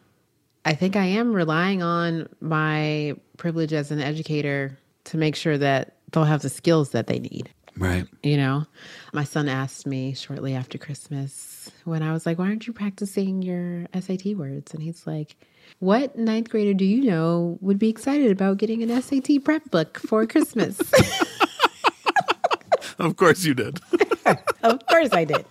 i think i am relying on my privilege as an educator to make sure that they'll have the skills that they need. Right. You know, my son asked me shortly after Christmas when I was like, Why aren't you practicing your SAT words? And he's like, What ninth grader do you know would be excited about getting an SAT prep book for Christmas? Of course you did. of course I did.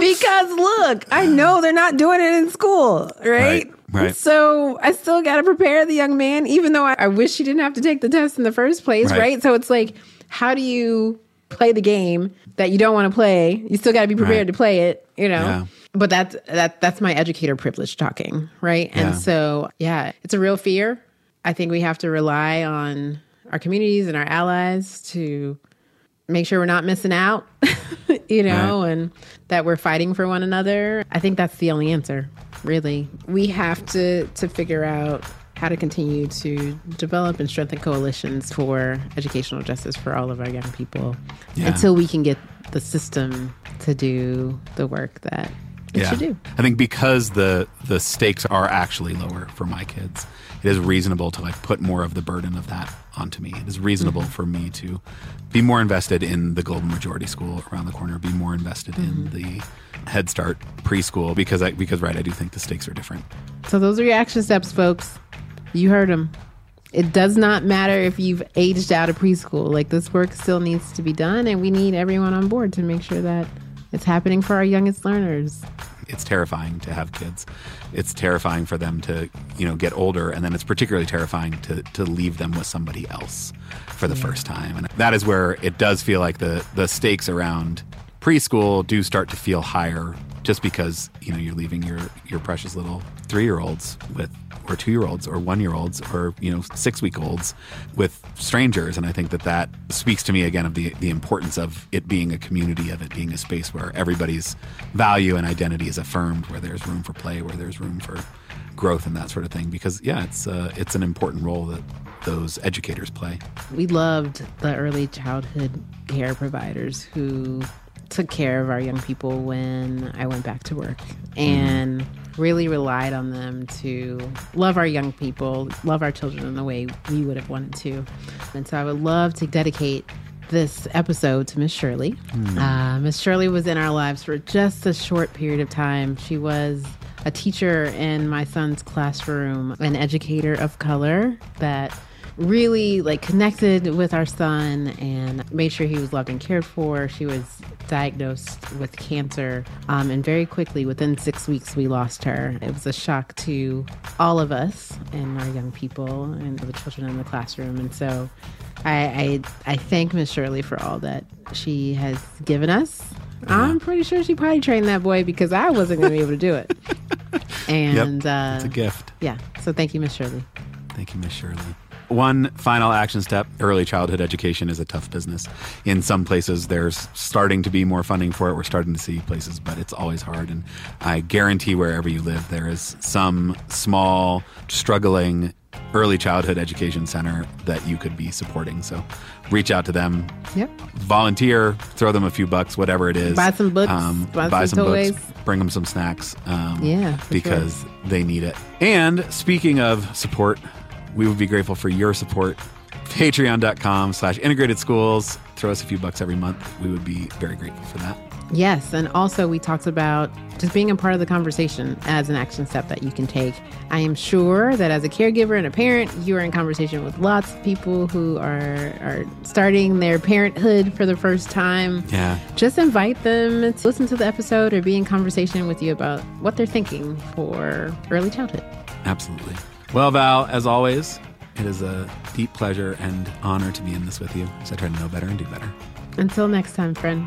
Because look, I know they're not doing it in school, right? Right, right. So I still got to prepare the young man, even though I, I wish he didn't have to take the test in the first place, Right. right? So it's like, how do you play the game that you don't want to play? You still got to be prepared Right. to play it, you know? Yeah. But that's that that's my educator privilege talking, right? And so, yeah, it's a real fear. I think we have to rely on our communities and our allies to make sure we're not missing out, you know, and that we're fighting for one another. I think that's the only answer, really. We have to to figure out how to continue to develop and strengthen coalitions for educational justice for all of our young people Yeah. until we can get the system to do the work that it should do. I think because the the stakes are actually lower for my kids, it is reasonable to like put more of the burden of that onto me. It is reasonable Mm-hmm. for me to be more invested in the Global Majority School around the corner, be more invested Mm-hmm. in the Head Start preschool because I because right, I do think the stakes are different. So those are your action steps, folks. You heard him. It does not matter if you've aged out of preschool. Like this work still needs to be done, and we need everyone on board to make sure that it's happening for our youngest learners. It's terrifying to have kids. It's terrifying for them to, you know, get older and then it's particularly terrifying to to leave them with somebody else for the first time. And that is where it does feel like the the stakes around preschool do start to feel higher just because, you know, you're leaving your your precious little 3-year-olds with or 2-year-olds or 1-year-olds or, you know, 6-week-olds with strangers. And I think that that speaks to me again of the the importance of it being a community of it being a space where everybody's value and identity is affirmed where there's room for play where there's room for growth and that sort of thing. Because yeah it's uh, it's an important role that those educators play. We loved the early childhood care providers who took care of our young people when I went back to work and really relied on them to love our young people, love our children in the way we would have wanted to. And so I would love to dedicate this episode to Miss Shirley. Uh, Miss Shirley was in our lives for just a short period of time. She was a teacher in my son's classroom, an educator of color that really like connected with our son and made sure he was loved and cared for. She was diagnosed with cancer, um, and very quickly, within six weeks, we lost her. It was a shock to all of us and our young people and the children in the classroom. And so, I I, I thank Miss Shirley for all that she has given us. I'm pretty sure she probably trained that boy because I wasn't going to be able to do it. And uh, it's a gift yeah, so thank you, Miss Shirley. Thank you, Miss Shirley. One final action step early childhood education is a tough business. In some places, there's starting to be more funding for it. We're starting to see places, but it's always hard. And I guarantee wherever you live, there is some small, struggling early childhood education center that you could be supporting. So reach out to them, Yep. volunteer, throw them a few bucks, whatever it is. Um, Buy some books, buy some toys. books, bring them some snacks. Um, Yeah, because they need it. And speaking of support, we would be grateful for your support. Patreon.com slash integrated schools. Throw us a few bucks every month. We would be very grateful for that. Yes, and also we talked about just being a part of the conversation as an action step that you can take. I am sure that as a caregiver and a parent, you are in conversation with lots of people who are are starting their parenthood for the first time. Yeah. Just invite them to listen to the episode or be in conversation with you about what they're thinking for early childhood. Absolutely. Well, Val, as always, it is a deep pleasure and honor to be in this with you. So I try to know better and do better. Until next time, friend.